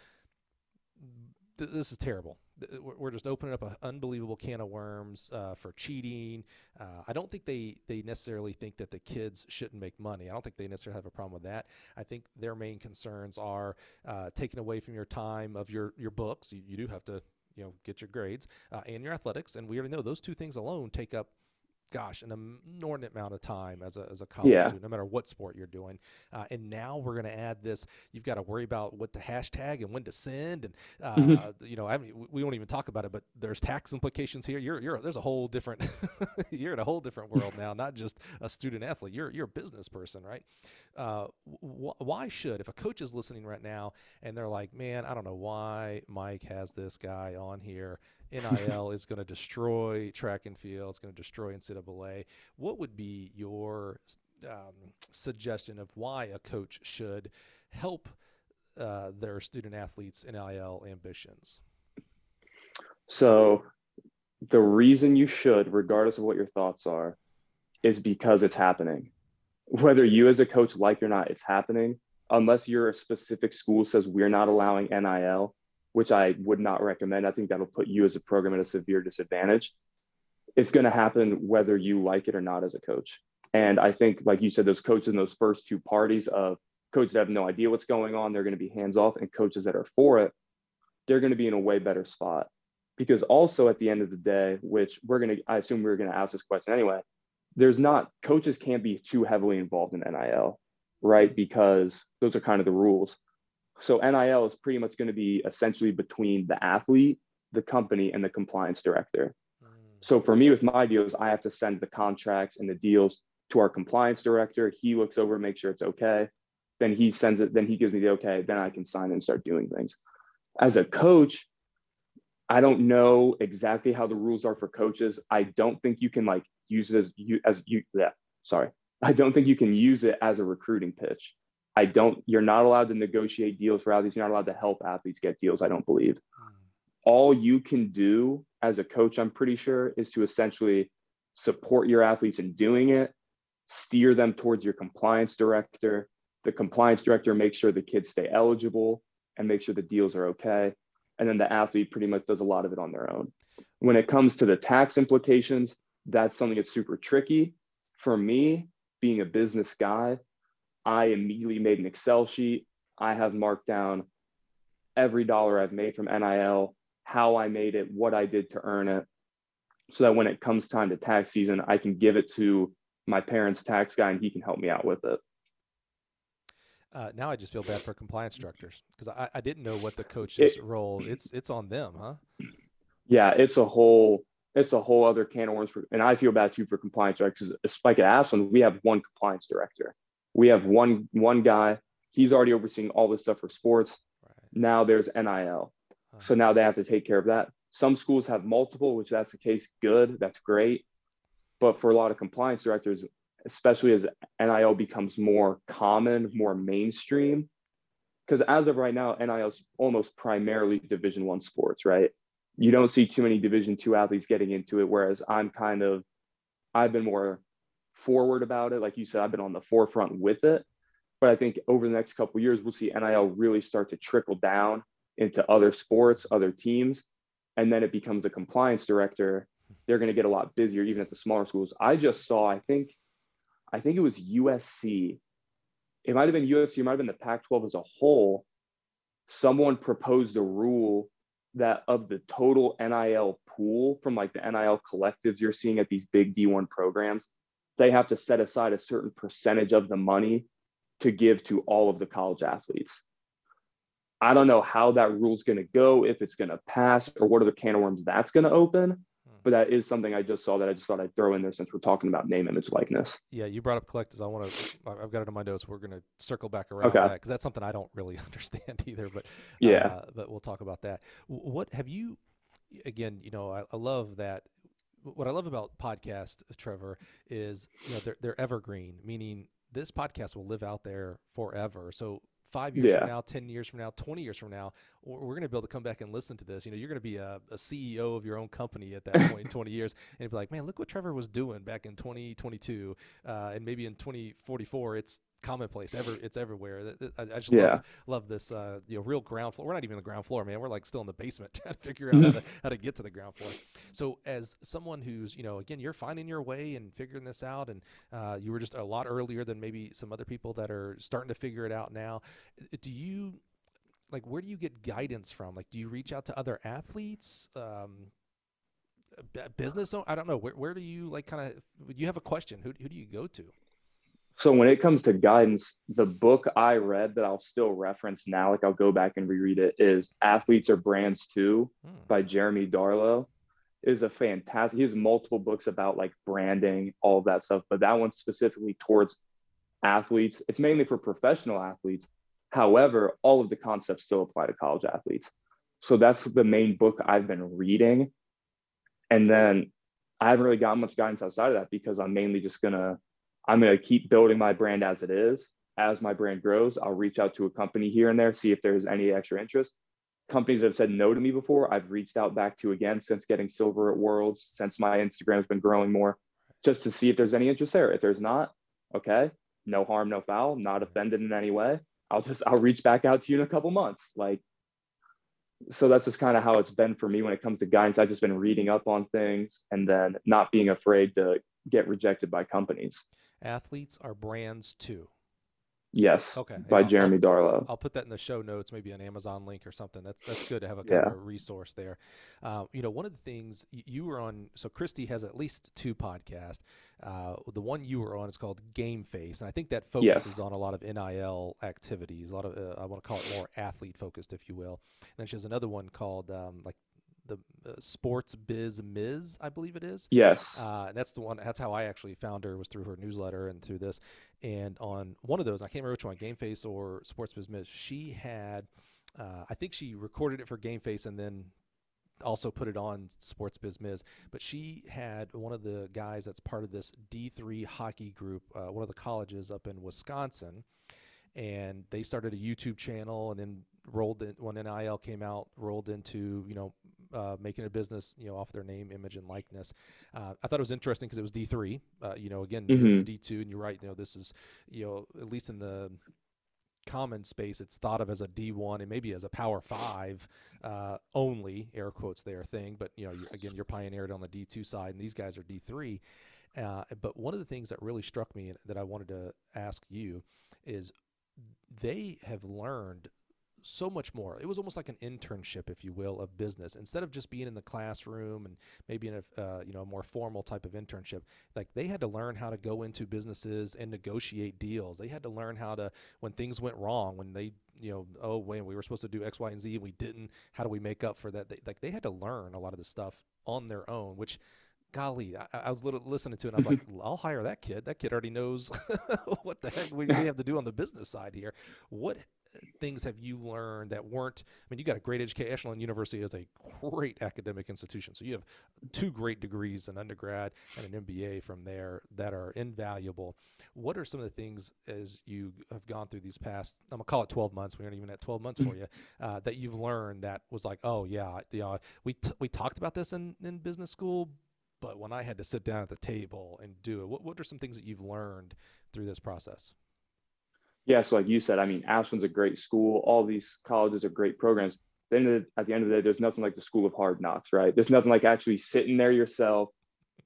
this is terrible. We're just opening up an unbelievable can of worms uh, for cheating. Uh, I don't think they, they necessarily think that the kids shouldn't make money. I don't think they necessarily have a problem with that. I think their main concerns are uh, taking away from your time of your, your books. You, you do have to you know get your grades uh, and your athletics, and we already know those two things alone take up gosh, an inordinate amount of time as a, as a college yeah. student, no matter what sport you're doing. Uh, and now we're going to add this. You've got to worry about what to hashtag and when to send, and uh, mm-hmm. you know, I mean, we won't even talk about it, but there's tax implications here. You're you're there's a whole different. you're in a whole different world now, not just a student athlete. You're you're a business person, right? Uh, wh- why should if a coach is listening right now and they're like, man, I don't know why Mike has this guy on here NIL is going to destroy track and field. It's going to destroy NCAA. What would be your um, suggestion of why a coach should help uh, their student athletes' NIL ambitions? So, the reason you should, regardless of what your thoughts are, is because it's happening. Whether you as a coach like or not, it's happening. Unless your specific school says we're not allowing NIL, which I would not recommend. I think that'll put you as a program at a severe disadvantage. It's going to happen whether you like it or not as a coach. And I think, like you said, those coaches in those first two parties of coaches that have no idea what's going on, they're going to be hands off, and coaches that are for it, they're going to be in a way better spot. Because also at the end of the day, which we're going to, I assume we are going to ask this question anyway, there's not, coaches can't be too heavily involved in NIL, right? Because those are kind of the rules. So NIL is pretty much going to be essentially between the athlete, the company, and the compliance director. Mm. So for me with my deals, I have to send the contracts and the deals to our compliance director. He looks over, makes sure it's okay. Then he sends it, then he gives me the okay. Then I can sign and start doing things. As a coach, I don't know exactly how the rules are for coaches. I don't think you can like use it as you as you yeah, sorry. I don't think you can use it as a recruiting pitch. I don't, you're not allowed to negotiate deals for athletes. You're not allowed to help athletes get deals, I don't believe. Hmm. All you can do as a coach, I'm pretty sure, is to essentially support your athletes in doing it, steer them towards your compliance director. The compliance director makes sure the kids stay eligible and make sure the deals are okay. And then the athlete pretty much does a lot of it on their own. When it comes to the tax implications, that's something that's super tricky. For me, being a business guy, I immediately made an Excel sheet. I have marked down every dollar I've made from NIL, how I made it, what I did to earn it, so that when it comes time to tax season, I can give it to my parents' tax guy and he can help me out with it. Uh, now I just feel bad for compliance directors because I, I, didn't know what the coach's it, role. It's it's on them, huh? Yeah, it's a whole it's a whole other can of worms for, and I feel bad too for compliance directors. Like at Ashland, we have one compliance director we have one one guy. He's already overseeing all this stuff for sports. Right. now there's nil huh. so now they have to take care of that. Some schools have multiple which that's the case good that's great. But for a lot of compliance directors especially as nil becomes more common more mainstream because as of right now nil is almost primarily division one sports right? You don't see too many division two athletes getting into it whereas i'm kind of i've been more forward about it. Like you said, I've been on the forefront with it. But I think over the next couple years, we'll see NIL really start to trickle down into other sports, other teams. And then it becomes the compliance director. They're going to get a lot busier, even at the smaller schools. I just saw, I think, I think it was USC. It might have been USC, it might have been the Pac 12 as a whole. Someone proposed a rule that of the total NIL pool from like the NIL collectives you're seeing at these big D1 programs, they have to set aside a certain percentage of the money to give to all of the college athletes. I don't know how that rule's going to go, if it's going to pass, or what are the can of worms that's going to open. Hmm. But that is something I just saw that I just thought I'd throw in there since we're talking about name, image, likeness. Yeah, you brought up collectives. I want to. I've got it in my notes. We're going to circle back around okay. that because that's something I don't really understand either. But yeah, uh, but we'll talk about that. What have you? Again, you know, I, I love that what I love about podcasts, Trevor, is you know they're they're evergreen, meaning this podcast will live out there forever. So five years yeah. from now, 10 years from now, 20 years from now, we're going to be able to come back and listen to this. You know, you're going to be a, a CEO of your own company at that point in point, 20 years, and be like, man, look what Trevor was doing back in 2022. Uh, and maybe in 2044, it's commonplace. Ever, it's everywhere. I, I just yeah. love, love this. Uh, you know, real ground floor. We're not even on the ground floor, man. We're like still in the basement trying to figure out how to, how to get to the ground floor. So, as someone who's, you know, again, you're finding your way and figuring this out, and uh, you were just a lot earlier than maybe some other people that are starting to figure it out now. Do you like where do you get guidance from? Like, do you reach out to other athletes? Um, business? I don't know. Where, where do you like kind of, you have a question. Who, who do you go to? So when it comes to guidance, the book I read that I'll still reference now, like I'll go back and reread it, is Athletes Are Brands Too hmm. by Jeremy Darlow. Is a fantastic. He has multiple books about like branding, all of that stuff, but that one specifically towards athletes. It's mainly for professional athletes. However, all of the concepts still apply to college athletes. So that's the main book I've been reading. And then I haven't really gotten much guidance outside of that because I'm mainly just gonna I'm gonna keep building my brand as it is. As my brand grows, I'll reach out to a company here and there, see if there's any extra interest. Companies that have said no to me before, I've reached out back to again since getting silver at Worlds, since my Instagram has been growing more, just to see if there's any interest there. If there's not, okay, no harm, no foul, not offended in any way. I'll just I'll reach back out to you in a couple months. Like so that's just kind of how it's been for me when it comes to guidance. I've just been reading up on things and then not being afraid to get rejected by companies. Athletes are brands too. Yes. Okay. By I'll, Jeremy Darlow. I'll put that in the show notes, maybe an Amazon link or something. That's that's good to have a, kind yeah. of a resource there. Uh, you know, one of the things you were on. So Kristi has at least two podcasts. Uh, the one you were on is called Game Face, and I think that focuses yes. on a lot of NIL activities. A lot of uh, I want to call it more athlete focused, if you will. And then she has another one called um, like the uh, SportsBizMiss, I believe it is. Yes. Uh, and that's the one. That's how I actually found her was through her newsletter and through this. And on one of those, I can't remember which one, Game Face or SportsBizMiss. She had, uh, I think she recorded it for Game Face and then also put it on SportsBizMiss. But she had one of the guys that's part of this D3 hockey group, uh, one of the colleges up in Wisconsin and they started a YouTube channel and then rolled in when NIL came out, rolled into you know uh, making a business you know off their name, image, and likeness. Uh, I thought it was interesting because it was D three. Uh, you know, again mm-hmm. D two, and you're right. You know, this is you know at least in the common space, it's thought of as a D one and maybe as a Power Five uh, only air quotes there thing. But you know, you, again, you're pioneered on the D two side, and these guys are D three. Uh, but one of the things that really struck me that I wanted to ask you is they have learned so much more. It was almost like an internship, if you will, of business. Instead of just being in the classroom and maybe in a uh, you know a more formal type of internship, like they had to learn how to go into businesses and negotiate deals. They had to learn how to when things went wrong, when they you know oh when we were supposed to do X, Y, and Z and we didn't. How do we make up for that? They, like they had to learn a lot of this stuff on their own, which golly, I, I was little, listening to it and I was like, I'll hire that kid. That kid already knows what the heck we, we, have to do on the business side here. What things have you learned that weren't? I mean, you got a great education. Ashland University is a great academic institution, so you have two great degrees, an undergrad and an MBA from there that are invaluable. What are some of the things as you have gone through these past? I'm gonna call it 12 months. We aren't even at 12 months for you. Uh, that you've learned that was like, oh yeah, you know, we t- we talked about this in in business school, but when I had to sit down at the table and do it, what what are some things that you've learned through this process? Yeah, so like you said, I mean, Ashland's a great school. All these colleges are great programs. Then at the end of the day, there's nothing like the school of hard knocks, right? There's nothing like actually sitting there yourself,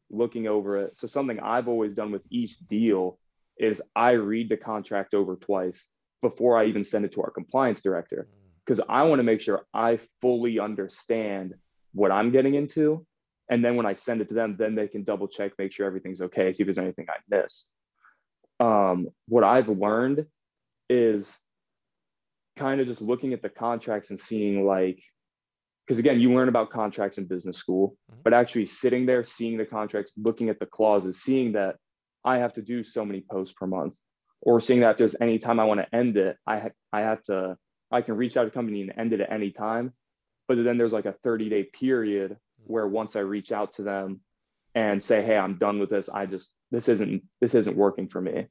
looking over it. So something I've always done with each deal is I read the contract over twice before I even send it to our compliance director because mm. I want to make sure I fully understand what I'm getting into. And then when I send it to them, then they can double check, make sure everything's okay, see if there's anything I missed. Um, what I've learned is kind of just looking at the contracts and seeing like because again you learn about contracts in business school mm-hmm. but actually sitting there seeing the contracts looking at the clauses seeing that i have to do so many posts per month or seeing that there's any time i want to end it i ha- i have to i can reach out to a company and end it at any time but then there's like a 30 day period mm-hmm. where once i reach out to them and say hey i'm done with this i just this isn't this isn't working for me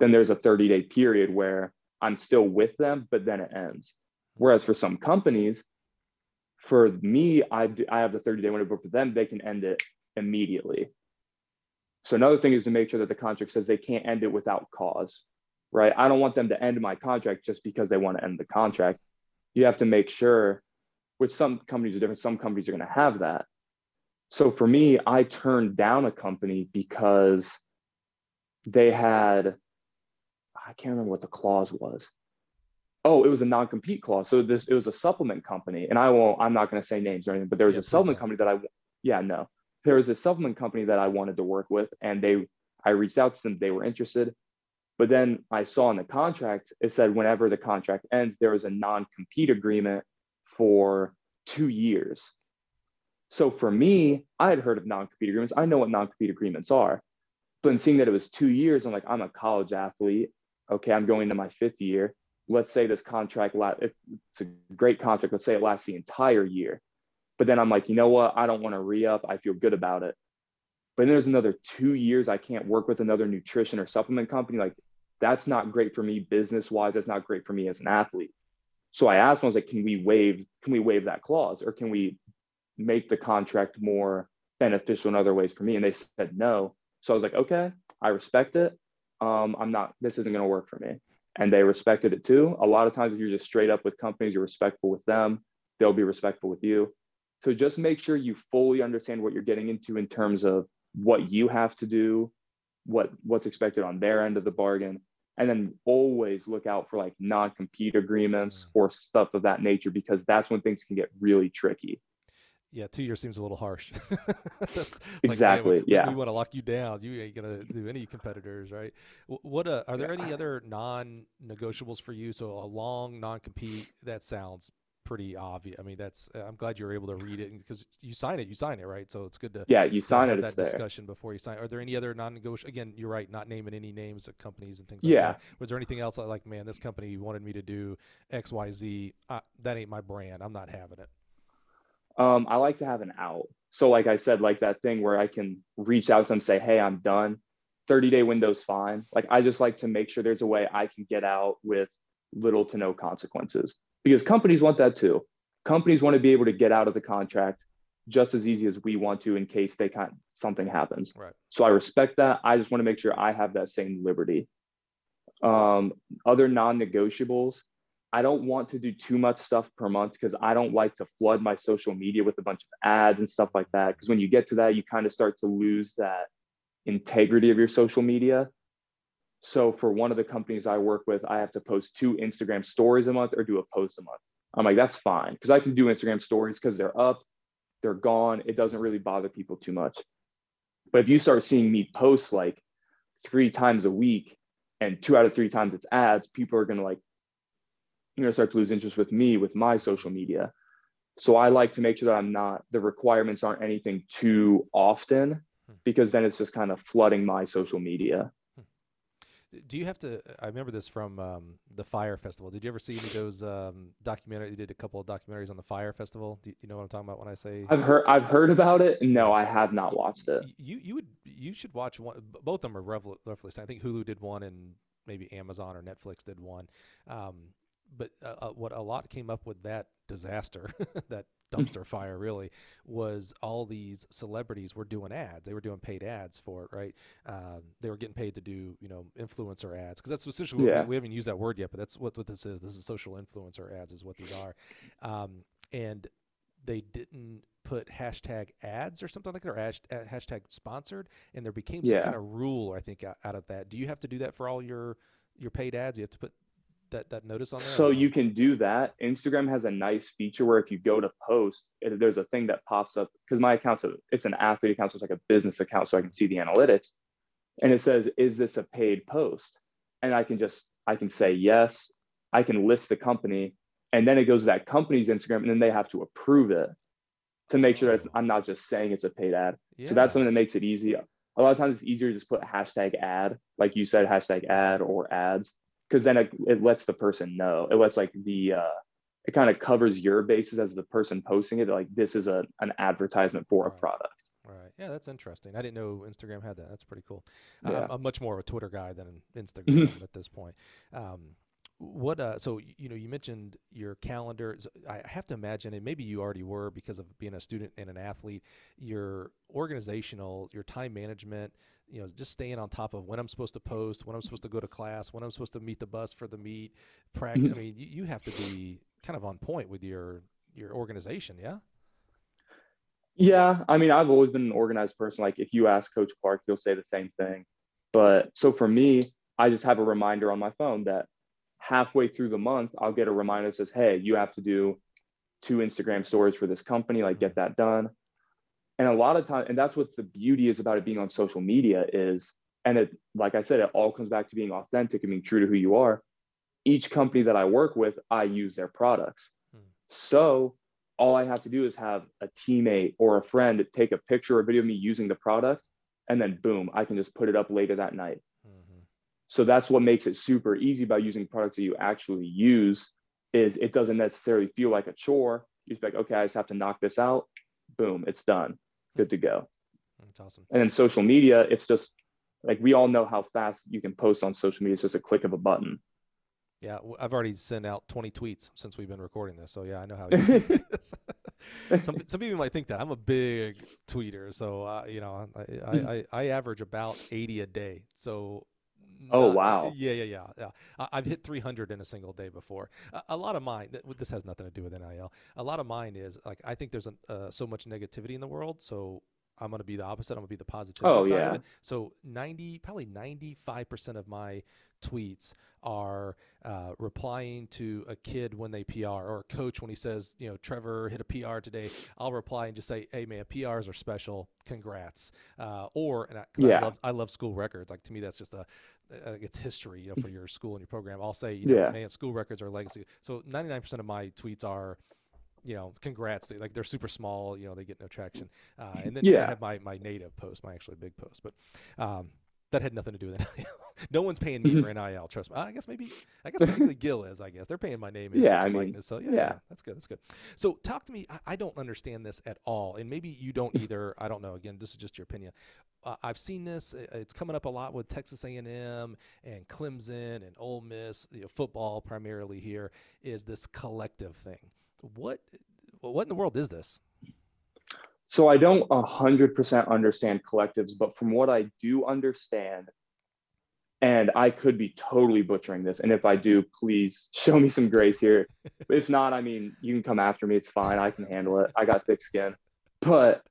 then there's a 30 day period where I'm still with them, but then it ends. Whereas for some companies, for me, I, I have the 30 day window, but for them, they can end it immediately. So another thing is to make sure that the contract says they can't end it without cause, right? I don't want them to end my contract just because they want to end the contract. You have to make sure, which some companies are different, some companies are going to have that. So for me, I turned down a company because they had I can't remember what the clause was. Oh, it was a non-compete clause. So this it was a supplement company, and I won't. I'm not going to say names or anything, but there was yeah, a supplement company that I, yeah, no. there was a supplement company that I wanted to work with, and they I reached out to them, they were interested. But then I saw in the contract, it said whenever the contract ends, there is a non-compete agreement for two years. So for me, I had heard of non-compete agreements. I know what non-compete agreements are. But in seeing that it was two years, I'm like, I'm a college athlete. Okay, I'm going to my fifth year. Let's say this contract, it's a great contract. Let's say it lasts the entire year. But then I'm like, you know what? I don't want to re up. I feel good about it. But then there's another two years I can't work with another nutrition or supplement company. Like, that's not great for me business wise. That's not great for me as an athlete. So I asked, I was like, can we waive, can we waive that clause or can we make the contract more beneficial in other ways for me? And they said no. So I was like, okay, I respect it. Um, I'm not, this isn't going to work for me. And they respected it too. A lot of times, if you're just straight up with companies, you're respectful with them, they'll be respectful with you. So just make sure you fully understand what you're getting into in terms of what you have to do, what what's expected on their end of the bargain, and then always look out for like non-compete agreements or stuff of that nature because that's when things can get really tricky. Yeah, two years seems a little harsh. Exactly. Like, we, yeah, we want to lock you down. You ain't gonna do any competitors, right? What uh, are there yeah. any other non-negotiables for you? So a long non-compete that sounds pretty obvious. I mean, that's uh, I'm glad you're able to read it because you sign it, you sign it, right? So it's good to yeah, you sign it. That discussion there. before you sign. Are there any other non-negotiable? Again, you're right, not naming any names of companies and things. like Yeah. That. Was there anything else like, man, this company wanted me to do X, Y, Z? That ain't my brand. I'm not having it. Um, I like to have an out. So, like I said, like that thing where I can reach out to them, say, "Hey, I'm done." 30 day window's fine. Like I just like to make sure there's a way I can get out with little to no consequences because companies want that too. Companies want to be able to get out of the contract just as easy as we want to in case they can something happens. Right. So I respect that. I just want to make sure I have that same liberty. Um, other non-negotiables, I don't want to do too much stuff per month because I don't like to flood my social media with a bunch of ads and stuff like that. Because when you get to that, you kind of start to lose that integrity of your social media. So for one of the companies I work with, I have to post two Instagram stories a month or do a post a month. I'm like, that's fine because I can do Instagram stories because they're up, they're gone. It doesn't really bother people too much. But if you start seeing me post like three times a week and two out of three times it's ads, people are going to like, you know, start to lose interest with me with my social media. So I like to make sure that I'm not, the requirements aren't anything too often hmm. because then it's just kind of flooding my social media do you have to? I remember this from um, the Fyre Festival. Did you ever see any of those um, documentaries? You did a couple of documentaries on the Fyre Festival. Do you, you know what I'm talking about when I say? I've heard. I've heard about it. No, I have not watched it. You you would you should watch one. Both of them are roughly. I think Hulu did one and maybe Amazon or Netflix did one. Um, but uh, uh, what a lot came up with that disaster, that dumpster fire really, was all these celebrities were doing ads. They were doing paid ads for it, right? Um, they were getting paid to do, you know, influencer ads because that's essentially yeah. we, we, haven't used that word yet, but that's what, what this is. This is social influencer ads, is what these are, um, and they didn't put hashtag ads or something like that or hashtag sponsored and there became some yeah. kind of rule i think out of that do you have to do that for all your your paid ads you have to put that that notice on there? So you can do that. Instagram has a nice feature where if you go to post, it, there's a thing that pops up because my account's a, it's an athlete account, so it's like a business account, so I can see the analytics, and it says, "Is this a paid post?" And I can just I can say yes. I can list the company, and then it goes to that company's Instagram, and then they have to approve it to make sure that I'm not just saying it's a paid ad. Yeah. So that's something that makes it easy. A lot of times it's easier to just put hashtag ad, like you said, hashtag ad or ads because then it, it lets the person know. It lets like the uh, it kind of covers your bases as the person posting it. Like this is a an advertisement for right. a product. Right. Yeah, that's interesting. I didn't know Instagram had that. That's pretty cool. Yeah. Um, I'm much more of a Twitter guy than an Instagram at this point. Um, what uh so you know you mentioned your calendar i have to imagine and maybe you already were because of being a student and an athlete your organizational your time management you know, just staying on top of when I'm supposed to post, when I'm supposed to go to class, when I'm supposed to meet the bus for the meet, practice. I mm-hmm. mean, you, you have to be kind of on point with your your organization, yeah. Yeah, I mean, I've always been an organized person. Like, if you ask Coach Clark, he'll say the same thing. But so for me, I just have a reminder on my phone that halfway through the month, I'll get a reminder that says, "Hey, you have to do two Instagram stories for this company. Like, get mm-hmm. that done." And a lot of time, and that's what the beauty is about it being on social media is, and it, like I said, it all comes back to being authentic and being true to who you are. Each company that I work with, I use their products. Hmm. So all I have to do is have a teammate or a friend take a picture or video of me using the product, and then boom, I can just put it up later that night. Mm-hmm. So that's what makes it super easy by using products that you actually use. Is it doesn't necessarily feel like a chore. You just like, okay, I just have to knock this out. Boom, it's done. Good to go. That's awesome. And then social media, it's just like we all know how fast you can post on social media. It's just a click of a button. Yeah, I've already sent out 20 tweets since we've been recording this, so yeah, I know how easy it is. some some people might think that I'm a big tweeter, so uh, you know I, I, I, I average about 80 a day. So oh wow. yeah yeah yeah yeah. I've hit 300 in a single day before. A, a, lot of mine this has nothing to do with nil a lot of mine is like i think there's uh, so much negativity in the world so i'm going to be the opposite i'm going to be the positive oh yeah so 90 probably 95% of my tweets are uh, replying to a kid when they PR or a coach when he says, you know, Trevor hit a PR today. I'll reply and just say, hey, man, PRs are special. Congrats. Uh, or, and I, yeah. I, love, I love school records. Like to me, that's just a, uh, it's history, you know, for your school and your program. I'll say, you know, yeah. man, school records are legacy. So 99% of my tweets are, you know, congrats. They, like they're super small, you know, they get no traction. Uh, and then yeah. I have my, my native post, my actually big post, but, um, that had nothing to do with NIL. no one's paying me for NIL. Trust me. I guess maybe. I guess technically Gill is. I guess they're paying my name. Yeah, I mean, so yeah, yeah, yeah, that's good. That's good. So talk to me. I, I, don't understand this at all, and maybe you don't either. I don't know. Again, this is just your opinion. Uh, I've seen this. It's coming up a lot with Texas A&M and Clemson and Ole Miss. You know, football primarily here is this collective thing. What what in the world is this? So I don't 100% understand collectives, but from what I do understand, and I could be totally butchering this. And if I do, please show me some grace here. if not, I mean, you can come after me. It's fine. I can handle it. I got thick skin. But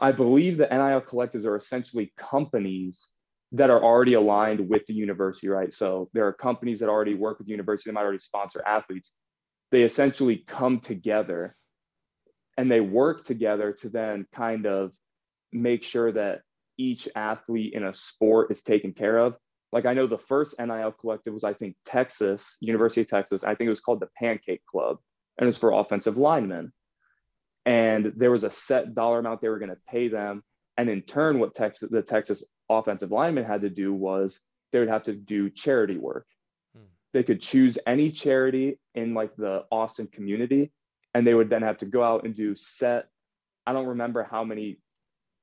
I believe the NIL collectives are essentially companies that are already aligned with the university, right? So there are companies that already work with the university, they might already sponsor athletes. They essentially come together and they work together to then kind of make sure that each athlete in a sport is taken care of. Like I know the first NIL collective was I think Texas, University of Texas. I think it was called the Pancake Club, and it was for offensive linemen. And there was a set dollar amount they were going to pay them. And in turn, what Texas the Texas offensive linemen had to do was they would have to do charity work. They could choose any charity in like the Austin community and they would then have to go out and do set i don't remember how many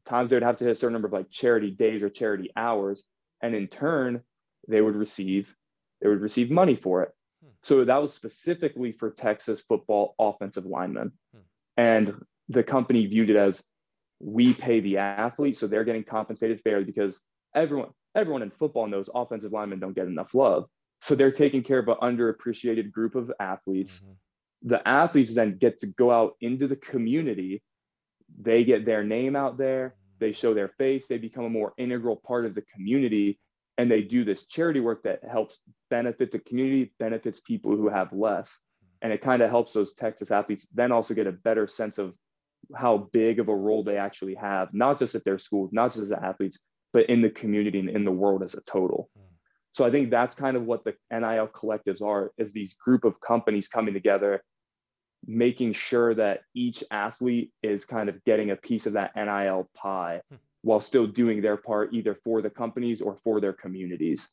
times they would have to hit a certain number of like charity days or charity hours and in turn they would receive they would receive money for it hmm. so that was specifically for texas football offensive linemen hmm. and the company viewed it as we pay the athlete so they're getting compensated fairly because everyone everyone in football knows offensive linemen don't get enough love so they're taking care of an underappreciated group of athletes mm-hmm the athletes then get to go out into the community. They get their name out there, they show their face, they become a more integral part of the community, and they do this charity work that helps benefit the community, benefits people who have less. And it kind of helps those Texas athletes then also get a better sense of how big of a role they actually have, not just at their school, not just as athletes, but in the community and in the world as a total. Mm. So I think that's kind of what the NIL collectives are is these group of companies coming together, making sure that each athlete is kind of getting a piece of that NIL pie hmm. while still doing their part either for the companies or for their communities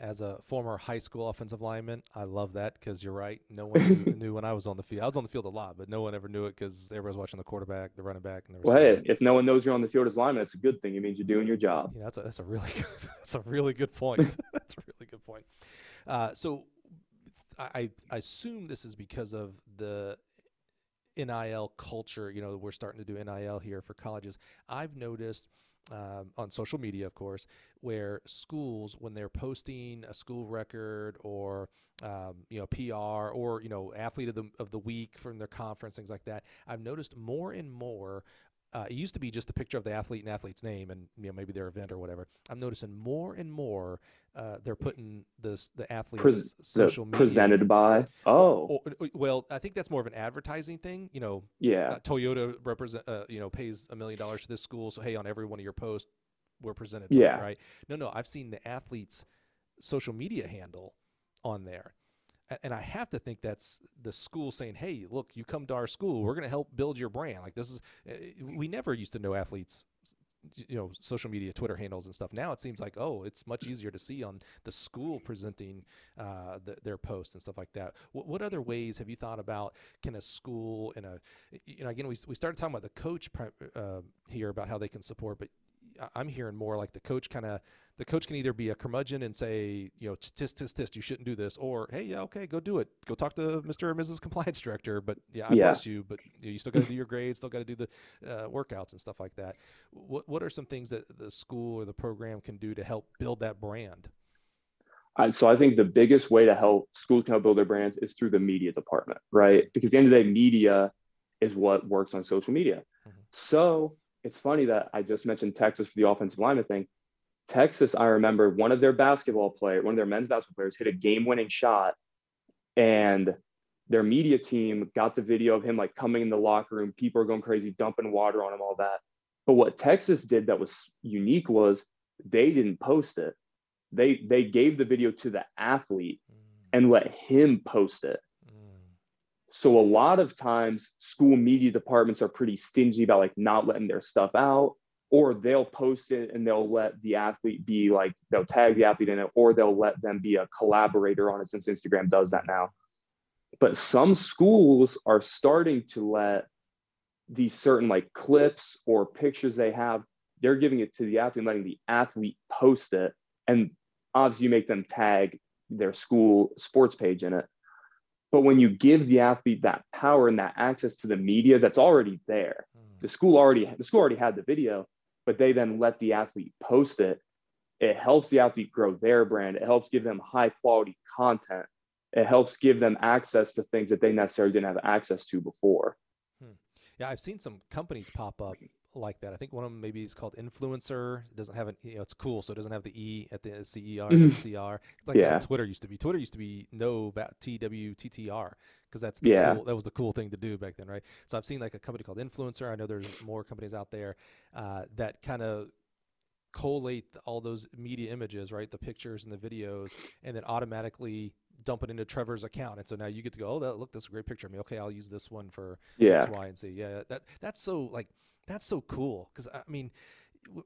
as a former high school offensive lineman, I love that because you're right. No one knew, knew, when I was on the field. I was on the field a lot, but no one ever knew it because everybody was watching the quarterback, the running back, and well, hey, if no one knows you're on the field as lineman, it's a good thing. It means you're doing your job. Yeah, that's a, that's a really good, that's a really good point. that's a really good point. Uh, so, I, I assume this is because of the NIL culture. You know, we're starting to do NIL here for colleges. I've noticed um, on social media, of course, where schools, when they're posting a school record or um, you know PR or you know athlete of the of the week from their conference, things like that, I've noticed more and more uh, it used to be just a picture of the athlete and athlete's name and you know maybe their event or whatever. I'm noticing more and more uh, they're putting this the athlete's Pre- social media presented by. Oh, or, well, I think that's more of an advertising thing. You know, yeah. Uh, Toyota represent uh, you know pays a million dollars to this school, so hey, on every one of your posts, we're presented. Yeah, by, right. No, no, I've seen the athlete's social media handle on there and I have to think that's the school saying, "Hey, look, you come to our school, we're going to help build your brand." Like this is, eh, we never used to know athletes, you know, social media, Twitter handles and stuff. Now it seems like, oh, it's much easier to see on the school presenting uh, the, their posts and stuff like that. What, what, other ways have you thought about? Can a school and a, you know, again, we we started talking about the coach uh, here about how they can support, but I'm hearing more like the coach kind of the coach can either be a curmudgeon and say, you know, tis, tis, tis, you shouldn't do this, or hey, yeah, okay, go do it. Go talk to Mr. or Mrs. Compliance Director. But yeah, I yeah. bless you, but you, know, you still got to do your grades, still got to do the uh, workouts and stuff like that. What What are some things that the school or the program can do to help build that brand? so I think the biggest way to help schools can help build their brands is through the media department, right? Because at the end of the day, media is what works on social media. Mm-hmm. So it's funny that I just mentioned Texas for the offensive lineman thing. Texas, I remember one of their basketball players, one of their men's basketball players hit a game-winning shot and their media team got the video of him like coming in the locker room, people are going crazy, dumping water on him, all that. But what Texas did that was unique was they didn't post it. They they gave the video to the athlete mm. and let him post it. So a lot of times school media departments are pretty stingy about like not letting their stuff out, or they'll post it and they'll let the athlete be like they'll tag the athlete in it, or they'll let them be a collaborator on it since Instagram does that now. But some schools are starting to let these certain like clips or pictures they have, they're giving it to the athlete, letting the athlete post it. And obviously you make them tag their school sports page in it. But when you give the athlete that power and that access to the media that's already there, mm. the school already the school already had the video, but they then let the athlete post it. It helps the athlete grow their brand. It helps give them high quality content. It helps give them access to things that they necessarily didn't have access to before. Hmm. Yeah, I've seen some companies pop up like that. I think one of them maybe is called INFLCR. It doesn't have an, you know, it's cool. So it doesn't have the E at the C E R, mm-hmm. Like yeah. Twitter used to be. Twitter used to be no T W T T R because that's the yeah. Cool, that was the cool thing to do back then, right? So I've seen like a company called INFLCR. I know there's more companies out there uh, that kind of collate all those media images, right? The pictures and the videos, and then automatically dump it into Trevor's account. And so now you get to go, oh, that, look, this is a great picture. I mean, okay, I'll use this one for yeah. X, Y, and Z. Yeah, that that's so like that's so cool because I mean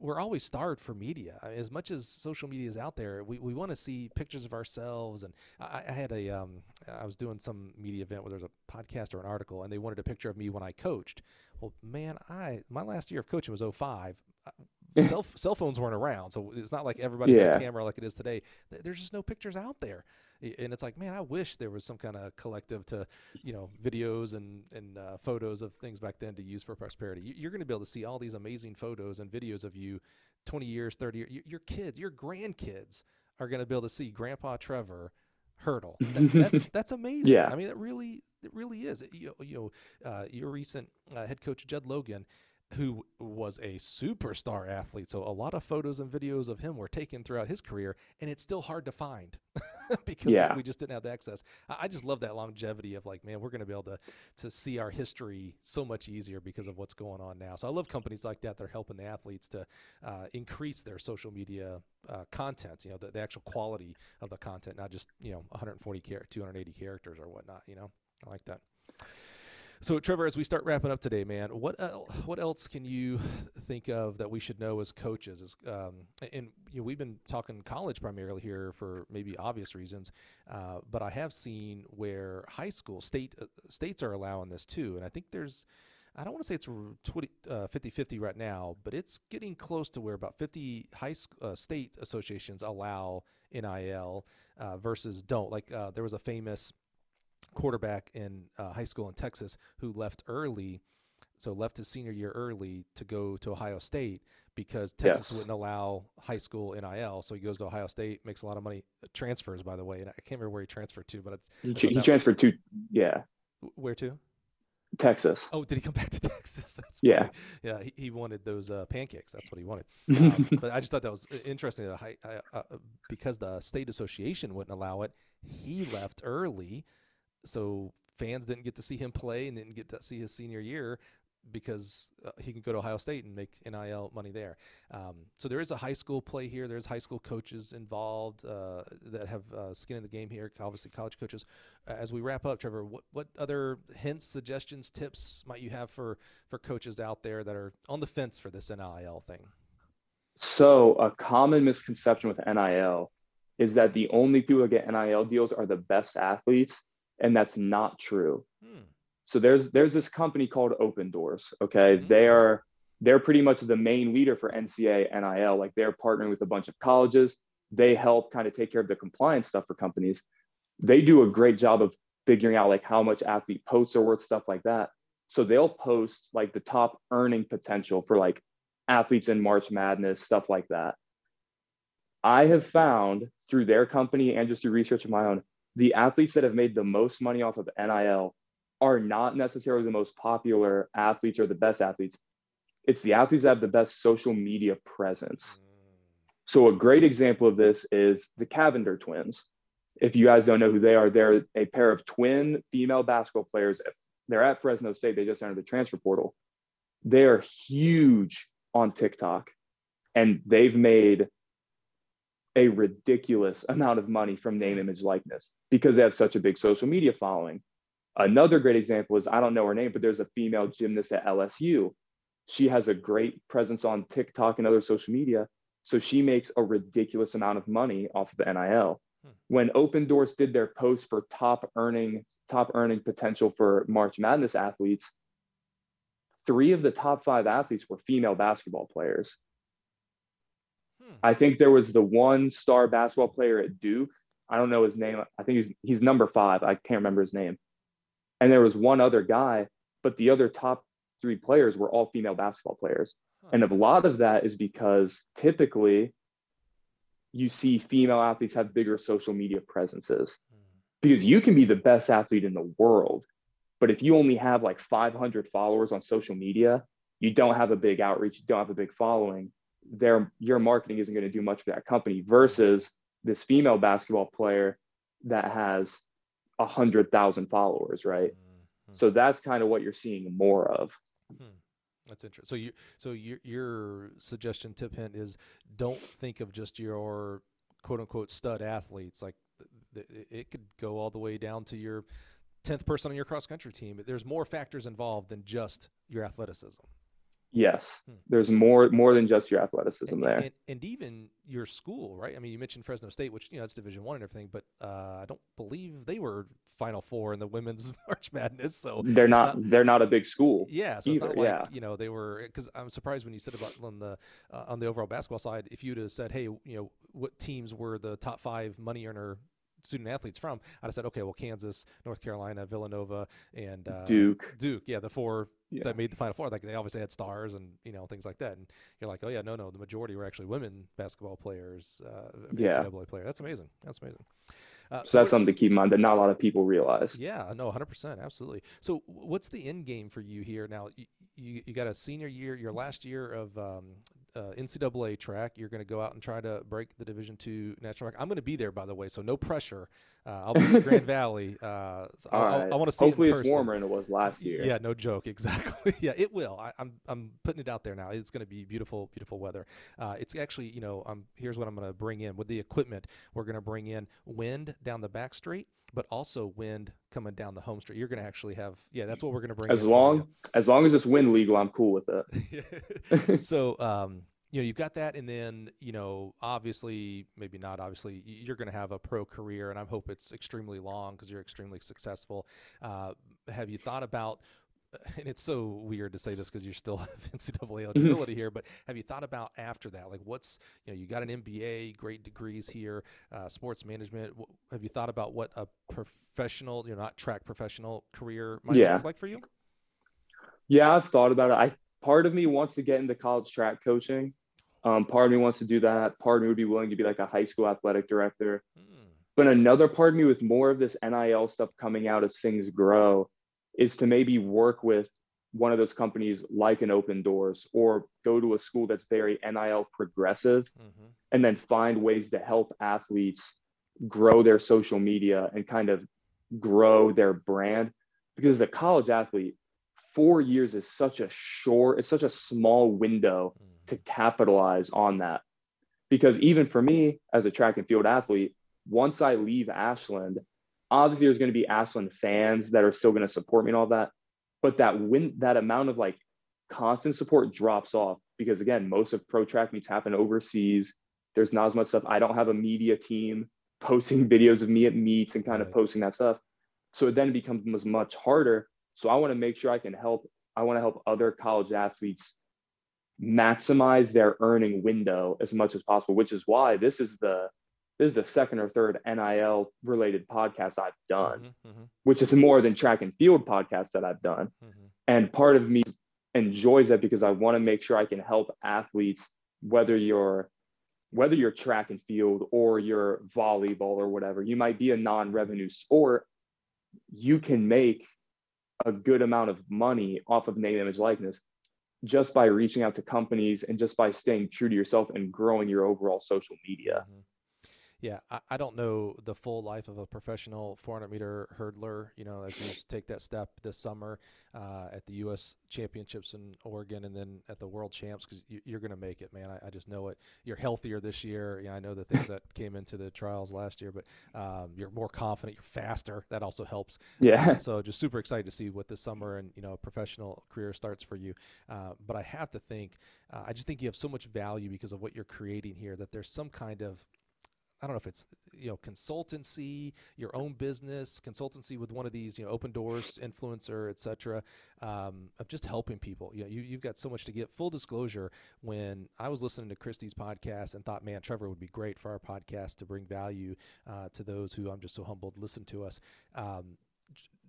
we're always starved for media. As much as social media is out there, we, we want to see pictures of ourselves. And I, I, had a, um, I was doing some media event where there's a podcast or an article, and they wanted a picture of me when I coached. Well, man, I my last year of coaching was 05. Uh, cell, cell phones weren't around, so it's not like everybody yeah. had a camera like it is today. There's just no pictures out there and it's like man i wish there was some kind of collective to you know videos and and uh, photos of things back then to use for prosperity. You're going to be able to see all these amazing photos and videos of you 20 years 30 years your kids your grandkids are going to be able to see grandpa trevor hurdle. That, that's that's amazing. Yeah. I mean it really it really is. You, you know uh, your recent uh, head coach judd logan who was a superstar athlete. So a lot of photos and videos of him were taken throughout his career, and it's still hard to find because yeah. we just didn't have the access. I just love that longevity of like, man, we're going to be able to to see our history so much easier because of what's going on now. So I love companies like that that are helping the athletes to uh, increase their social media uh, content. You know, the, the actual quality of the content, not just you know 140 char- 280 characters or whatnot. You know, I like that. So, Trevor, as we start wrapping up today, man, what el- what else can you think of that we should know as coaches? As, um, and you know, we've been talking college primarily here for maybe obvious reasons, uh, but I have seen where high school state uh, states are allowing this too, and I think there's. I don't want to say it's 20, uh, 50-50 right now, but it's getting close to where about 50 high sc- uh, state associations allow NIL uh, versus don't. Like uh, there was a famous quarterback in uh, high school in Texas who left early, so left his senior year early to go to Ohio State because Texas yes. wouldn't allow high school NIL. So he goes to Ohio State, makes a lot of money, transfers by the way, and I can't remember where he transferred to, but he, he transferred to yeah. Where to? Texas. Oh, did he come back to Texas? That's yeah, funny. yeah. He, he wanted those uh, pancakes. That's what he wanted. Um, but I just thought that was interesting that I, I, uh, because the state association wouldn't allow it, he left early, so fans didn't get to see him play and didn't get to see his senior year because uh, he can go to Ohio State and make NIL money there. Um, so there is a high school play here. There's high school coaches involved uh, that have uh, skin in the game here. Obviously, college coaches. as we wrap up, Trevor, what, what other hints, suggestions, tips might you have for for coaches out there that are on the fence for this NIL thing? So a common misconception with NIL is that the only people that get NIL deals are the best athletes, and that's not true. Hmm so there's there's this company called Opendorse. okay mm-hmm. they are they're pretty much the main leader for NCAA nil like they're partnering with a bunch of colleges they help kind of take care of the compliance stuff for companies they do a great job of figuring out like how much athlete posts are worth stuff like that so they'll post like the top earning potential for like athletes in march madness stuff like that i have found through their company and just through research of my own the athletes that have made the most money off of nil are not necessarily the most popular athletes or the best athletes. It's the athletes that have the best social media presence. Mm. So, a great example of this is the Cavender twins. If you guys don't know who they are, they're a pair of twin female basketball players. They're at Fresno State, they just entered the transfer portal. They are huge on TikTok and they've made a ridiculous amount of money from name, image, likeness because they have such a big social media following. Another great example is I don't know her name, but there's a female gymnast at LSU. She has a great presence on TikTok and other social media. So she makes a ridiculous amount of money off of the NIL. Hmm. Opendorse did their post for top earning, top earning potential for March Madness athletes, three of the top five athletes were female basketball players. Hmm. I think there was the one star basketball player at Duke. I don't know his name. I think he's he's number five. I can't remember his name and there was one other guy, but the other top three players were all female basketball players. Huh. And a lot of that is because typically you see female athletes have bigger social media presences hmm. because you can be the best athlete in the world. But if you only have like 500 followers on social media, you don't have a big outreach, you don't have a big following, their, your marketing isn't going to do much for that company versus this female basketball player that has a hundred thousand followers, right? Mm-hmm. So that's kind of what you're seeing more of. Hmm. That's interesting. So you, so your your suggestion tip hint is don't think of just your quote unquote stud athletes. Like th- th- it could go all the way down to your tenth person on your cross country team. There's more factors involved than just your athleticism. Yes, hmm. there's more more than just your athleticism and, there, and, and, even your school, right? I mean, you mentioned Fresno State, which you know that's Division One and everything, but uh, I don't believe they were Final Four in the women's March Madness, so they're not, not, they're not a big school. Yeah, so either, it's not like yeah. you know they were because I'm surprised when you said about on the uh, on the overall basketball side, if you'd have said, hey, you know, what teams were the top five money earner student athletes from, I'd have said, okay, well, Kansas, North Carolina, Villanova, and uh, Duke. Duke, yeah, the four yeah. that made the Final Four. Like they obviously had stars and you know things like that. And you're like, oh yeah, no, no, the majority were actually women basketball players, uh, yeah, NCAA player. That's amazing. That's amazing. Uh, so that's something to keep in mind that not a lot of people realize. Yeah, no, 100%, absolutely. So, what's the end game for you here now? You, you, you got a senior year, your last year of um, uh, NCAA track. You're going to go out and try to break the Division two national record. I'm going to be there, by the way, so no pressure. Uh, I'll be in Grand Valley. Uh, so All I, right. I, I want to see. Hopefully, it it's warmer than it was last year. Yeah, no joke. Exactly. yeah, it will. I, am I'm, I'm putting it out there now. It's going to be beautiful, beautiful weather. Uh, it's actually, you know, um, here's what I'm going to bring in with the equipment. We're going to bring in wind down the back street but also wind coming down the home street. You're going to actually have, yeah, that's what we're going to bring. As long as long as it's wind legal, I'm cool with it. so, um, you know, you've got that, and then you know, obviously, maybe not. Obviously, you're going to have a pro career, and I hope it's extremely long because you're extremely successful. Uh, have you thought about and it's so weird to say this because you're still have NCAA mm-hmm. eligibility here, but have you thought about after that? Like, what's you know, you got an MBA, great degrees here, uh, sports management. Have you thought about what a professional, you know, not track professional career might yeah. look like for you? Yeah, I've thought about it. I part of me wants to get into college track coaching. Um, part of me wants to do that. Part of me would be willing to be like a high school athletic director. Mm. But another part of me, with more of this NIL stuff coming out as things grow, is to maybe work with one of those companies like an Opendorse or go to a school that's very nil progressive mm-hmm. and then find ways to help athletes grow their social media and kind of grow their brand because as a college athlete four years is such a short it's such a small window to mm-hmm. capitalize on that because even for me as a track and field athlete once i leave ashland obviously there's going to be Ashland fans that are still going to support me and all that but that win that amount of like constant support drops off because again most of pro track meets happen overseas. There's not as much stuff. I don't have a media team posting videos of me at meets and kind of posting that stuff. So it then becomes much harder. So i want to make sure i can help i want to help other college athletes maximize their earning window as much as possible which is why this is the this is the second or third NIL related podcast I've done, mm-hmm, mm-hmm. which is more than track and field podcasts that I've done. Mm-hmm. And part of me enjoys that because I want to make sure I can help athletes, whether you're whether you're track and field or you're volleyball or whatever, you might be a non-revenue sport, you can make a good amount of money off of name image likeness just by reaching out to companies and just by staying true to yourself and growing your overall social media. Yeah, I, I, don't know the full life of a professional 400 meter hurdler. You know, as you take that step this summer uh, at the U.S. Championships in Oregon and then at the World Champs, because you, are going to make it, man. I, I, just know it. You're healthier this year. Yeah, I know the things that came into the trials last year, but um, you're more confident. You're faster. That also helps. Yeah. Uh, so just super excited to see what this summer and you know professional career starts for you. Uh, but I have to think, uh, I just think you have so much value because of what you're creating here that there's some kind of I don't know if it's you know consultancy, your own business, consultancy with one of these you know Opendorse influencer, etc. Um, of just helping people. You know, you you've got so much to give. Full disclosure: when I was listening to Kristi's podcast and thought, man, Trevor would be great for our podcast to bring value uh, to those who I'm just so humbled listen to us. Um,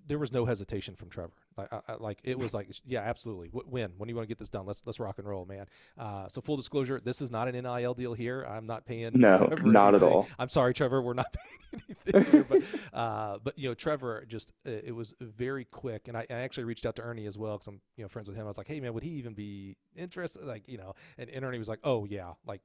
there was no hesitation from Trevor. Like, I, I, like it was like, yeah, absolutely. W- when? When do you want to get this done? Let's let's rock and roll, man. Uh, so full disclosure, this is not an NIL deal here. I'm not paying. No, not at all. I'm sorry, Trevor. We're not paying anything here, but uh, but you know, Trevor just uh, it was very quick, and I, I actually reached out to Ernie as well because I'm you know friends with him. I was like, hey man, would he even be interested? Like you know, and, and Ernie was like, oh yeah, like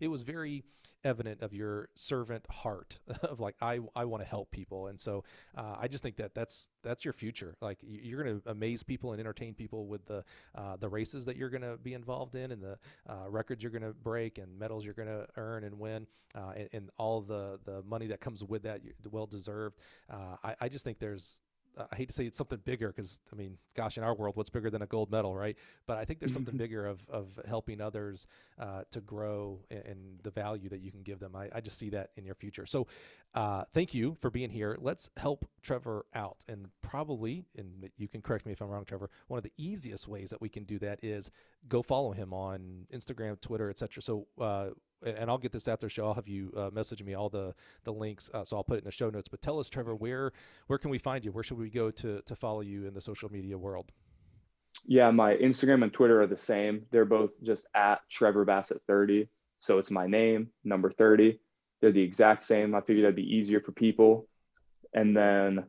it was very evident of your servant heart of like I I want to help people. And so uh, I just think that that's that's your future. Like you're going to amaze people and entertain people with the uh, the races that you're going to be involved in and the uh, records you're going to break and medals you're going to earn and win uh, and, and, all the the money that comes with that well deserved. Uh, I, I just think there's I hate to say it's something bigger because I mean, gosh, in our world, what's bigger than a gold medal, right? But I think there's something bigger of of helping others uh, to grow and the value that you can give them. I, I just see that in your future. So, uh, thank you for being here. Let's help Trevor out, and probably, and you can correct me if I'm wrong, Trevor. One of the easiest ways that we can do that is go follow him on Instagram, Twitter, etc. So, uh, and I'll get this after show. I'll have you uh, message me all the the links, uh, so I'll put it in the show notes. But tell us, Trevor, where where can we find you? Where should we go to to follow you in the social media world? Yeah, my Instagram and Twitter are the same. They're both just at Trevor Bassitt 30. So it's my name, number 30. They're the exact same. I figured that'd be easier for people. And then,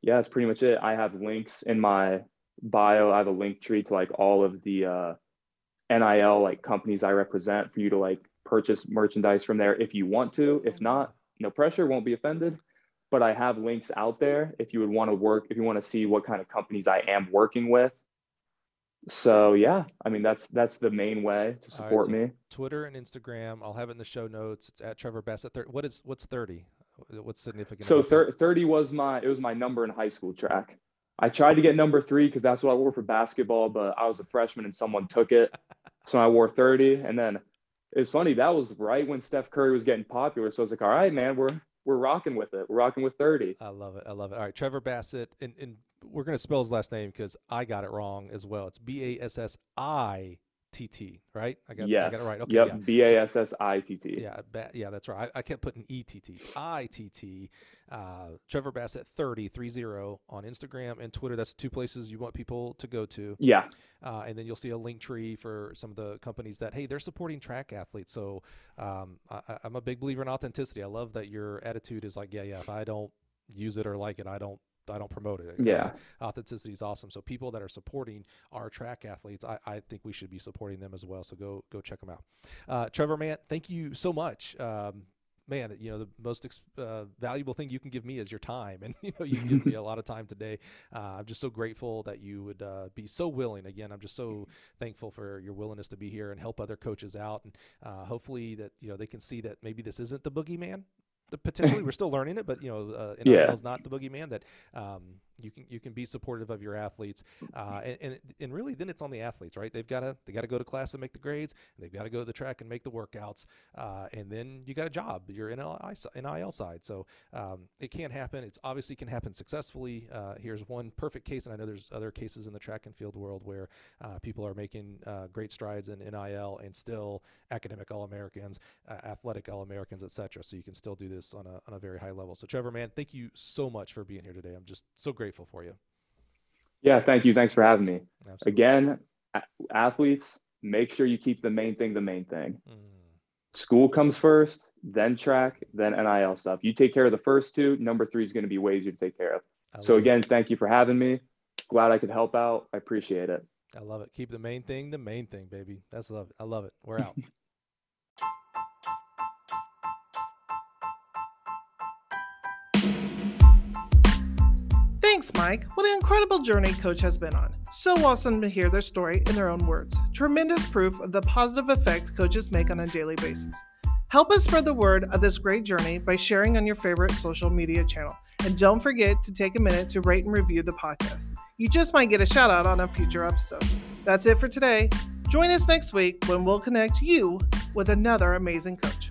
yeah, that's pretty much it. I have links in my bio. I have a link tree to like all of the uh, NIL like companies I represent for you to like purchase merchandise from there if you want to. If mm-hmm. not, no pressure, won't be offended. But I have links out there if you would want to work, if you want to see what kind of companies I am working with. So yeah, I mean that's that's the main way to support right, so me. Twitter and Instagram. I'll have it in the show notes. It's at Trevor Bassitt. What is what's thirty? What's significant? So thir- thirty was my it was my number in high school track. I tried to get number three because that's what I wore for basketball, but I was a freshman and someone took it, so I wore thirty. And then it's funny that was right when Steph Curry was getting popular. So I was like, all right, man, we're we're rocking with it. We're rocking with 30. I love it. I love it. All right, Trevor Bassitt, and, and we're gonna spell his last name because I got it wrong as well. It's B A S S I T T, right? I got, yes. I got it right. Okay. Yep. B A S S I T T. Yeah. Ba- yeah, that's right. I, I kept putting E T T. I T T. Uh, Trevor Bassitt 30, 30 on Instagram and Twitter. That's two places you want people to go to. Yeah. Uh, and then you'll see a link tree for some of the companies that, hey, they're supporting track athletes. So um, I, I'm a big believer in authenticity. I love that your attitude is like, yeah, yeah, if I don't use it or like it, I don't I don't promote it. Yeah, authenticity is awesome. So people that are supporting our track athletes, I, I think we should be supporting them as well. So go go check them out. Uh, Trevor, man, thank you so much. Um, man, you know, the most uh, valuable thing you can give me is your time. And, you know, you give me a lot of time today. Uh, I'm just so grateful that you would uh, be so willing. Again, I'm just so thankful for your willingness to be here and help other coaches out. And uh, hopefully that, you know, they can see that maybe this isn't the boogeyman. Potentially, we're still learning it, but you know, uh, NIL yeah. is not the boogeyman. That um, you can you can be supportive of your athletes, uh, and, and, and really then it's on the athletes, right? They've got to they got to go to class and make the grades, and they've got to go to the track and make the workouts, uh, and then you got a job. You're in NIL side, so um, it can happen. It's obviously can happen successfully. Uh, here's one perfect case, and I know there's other cases in the track and field world where uh, people are making uh, great strides in NIL and still academic All Americans, uh, athletic All Americans, etc. So you can still do this on a on a very high level. So Trevor, man, thank you so much for being here today. I'm just so grateful grateful for you. Yeah, thank you. Thanks for having me. Absolutely. Again, athletes, make sure you keep the main thing the main thing. Mm. School comes first, then track, then NIL stuff. You take care of the first two, number three is going to be way easier to take care of. So, again, it. thank you for having me. Glad I could help out. I appreciate it. I love it. Keep the main thing the main thing, baby. That's love. It. I love it. We're out. Mike. What an incredible journey Coach has been on. So awesome to hear their story in their own words. Tremendous proof of the positive effects coaches make on a daily basis. Help us spread the word of this great journey by sharing on your favorite social media channel. And don't forget to take a minute to rate and review the podcast. You just might get a shout out on a future episode. That's it for today. Join us next week when we'll connect you with another amazing coach.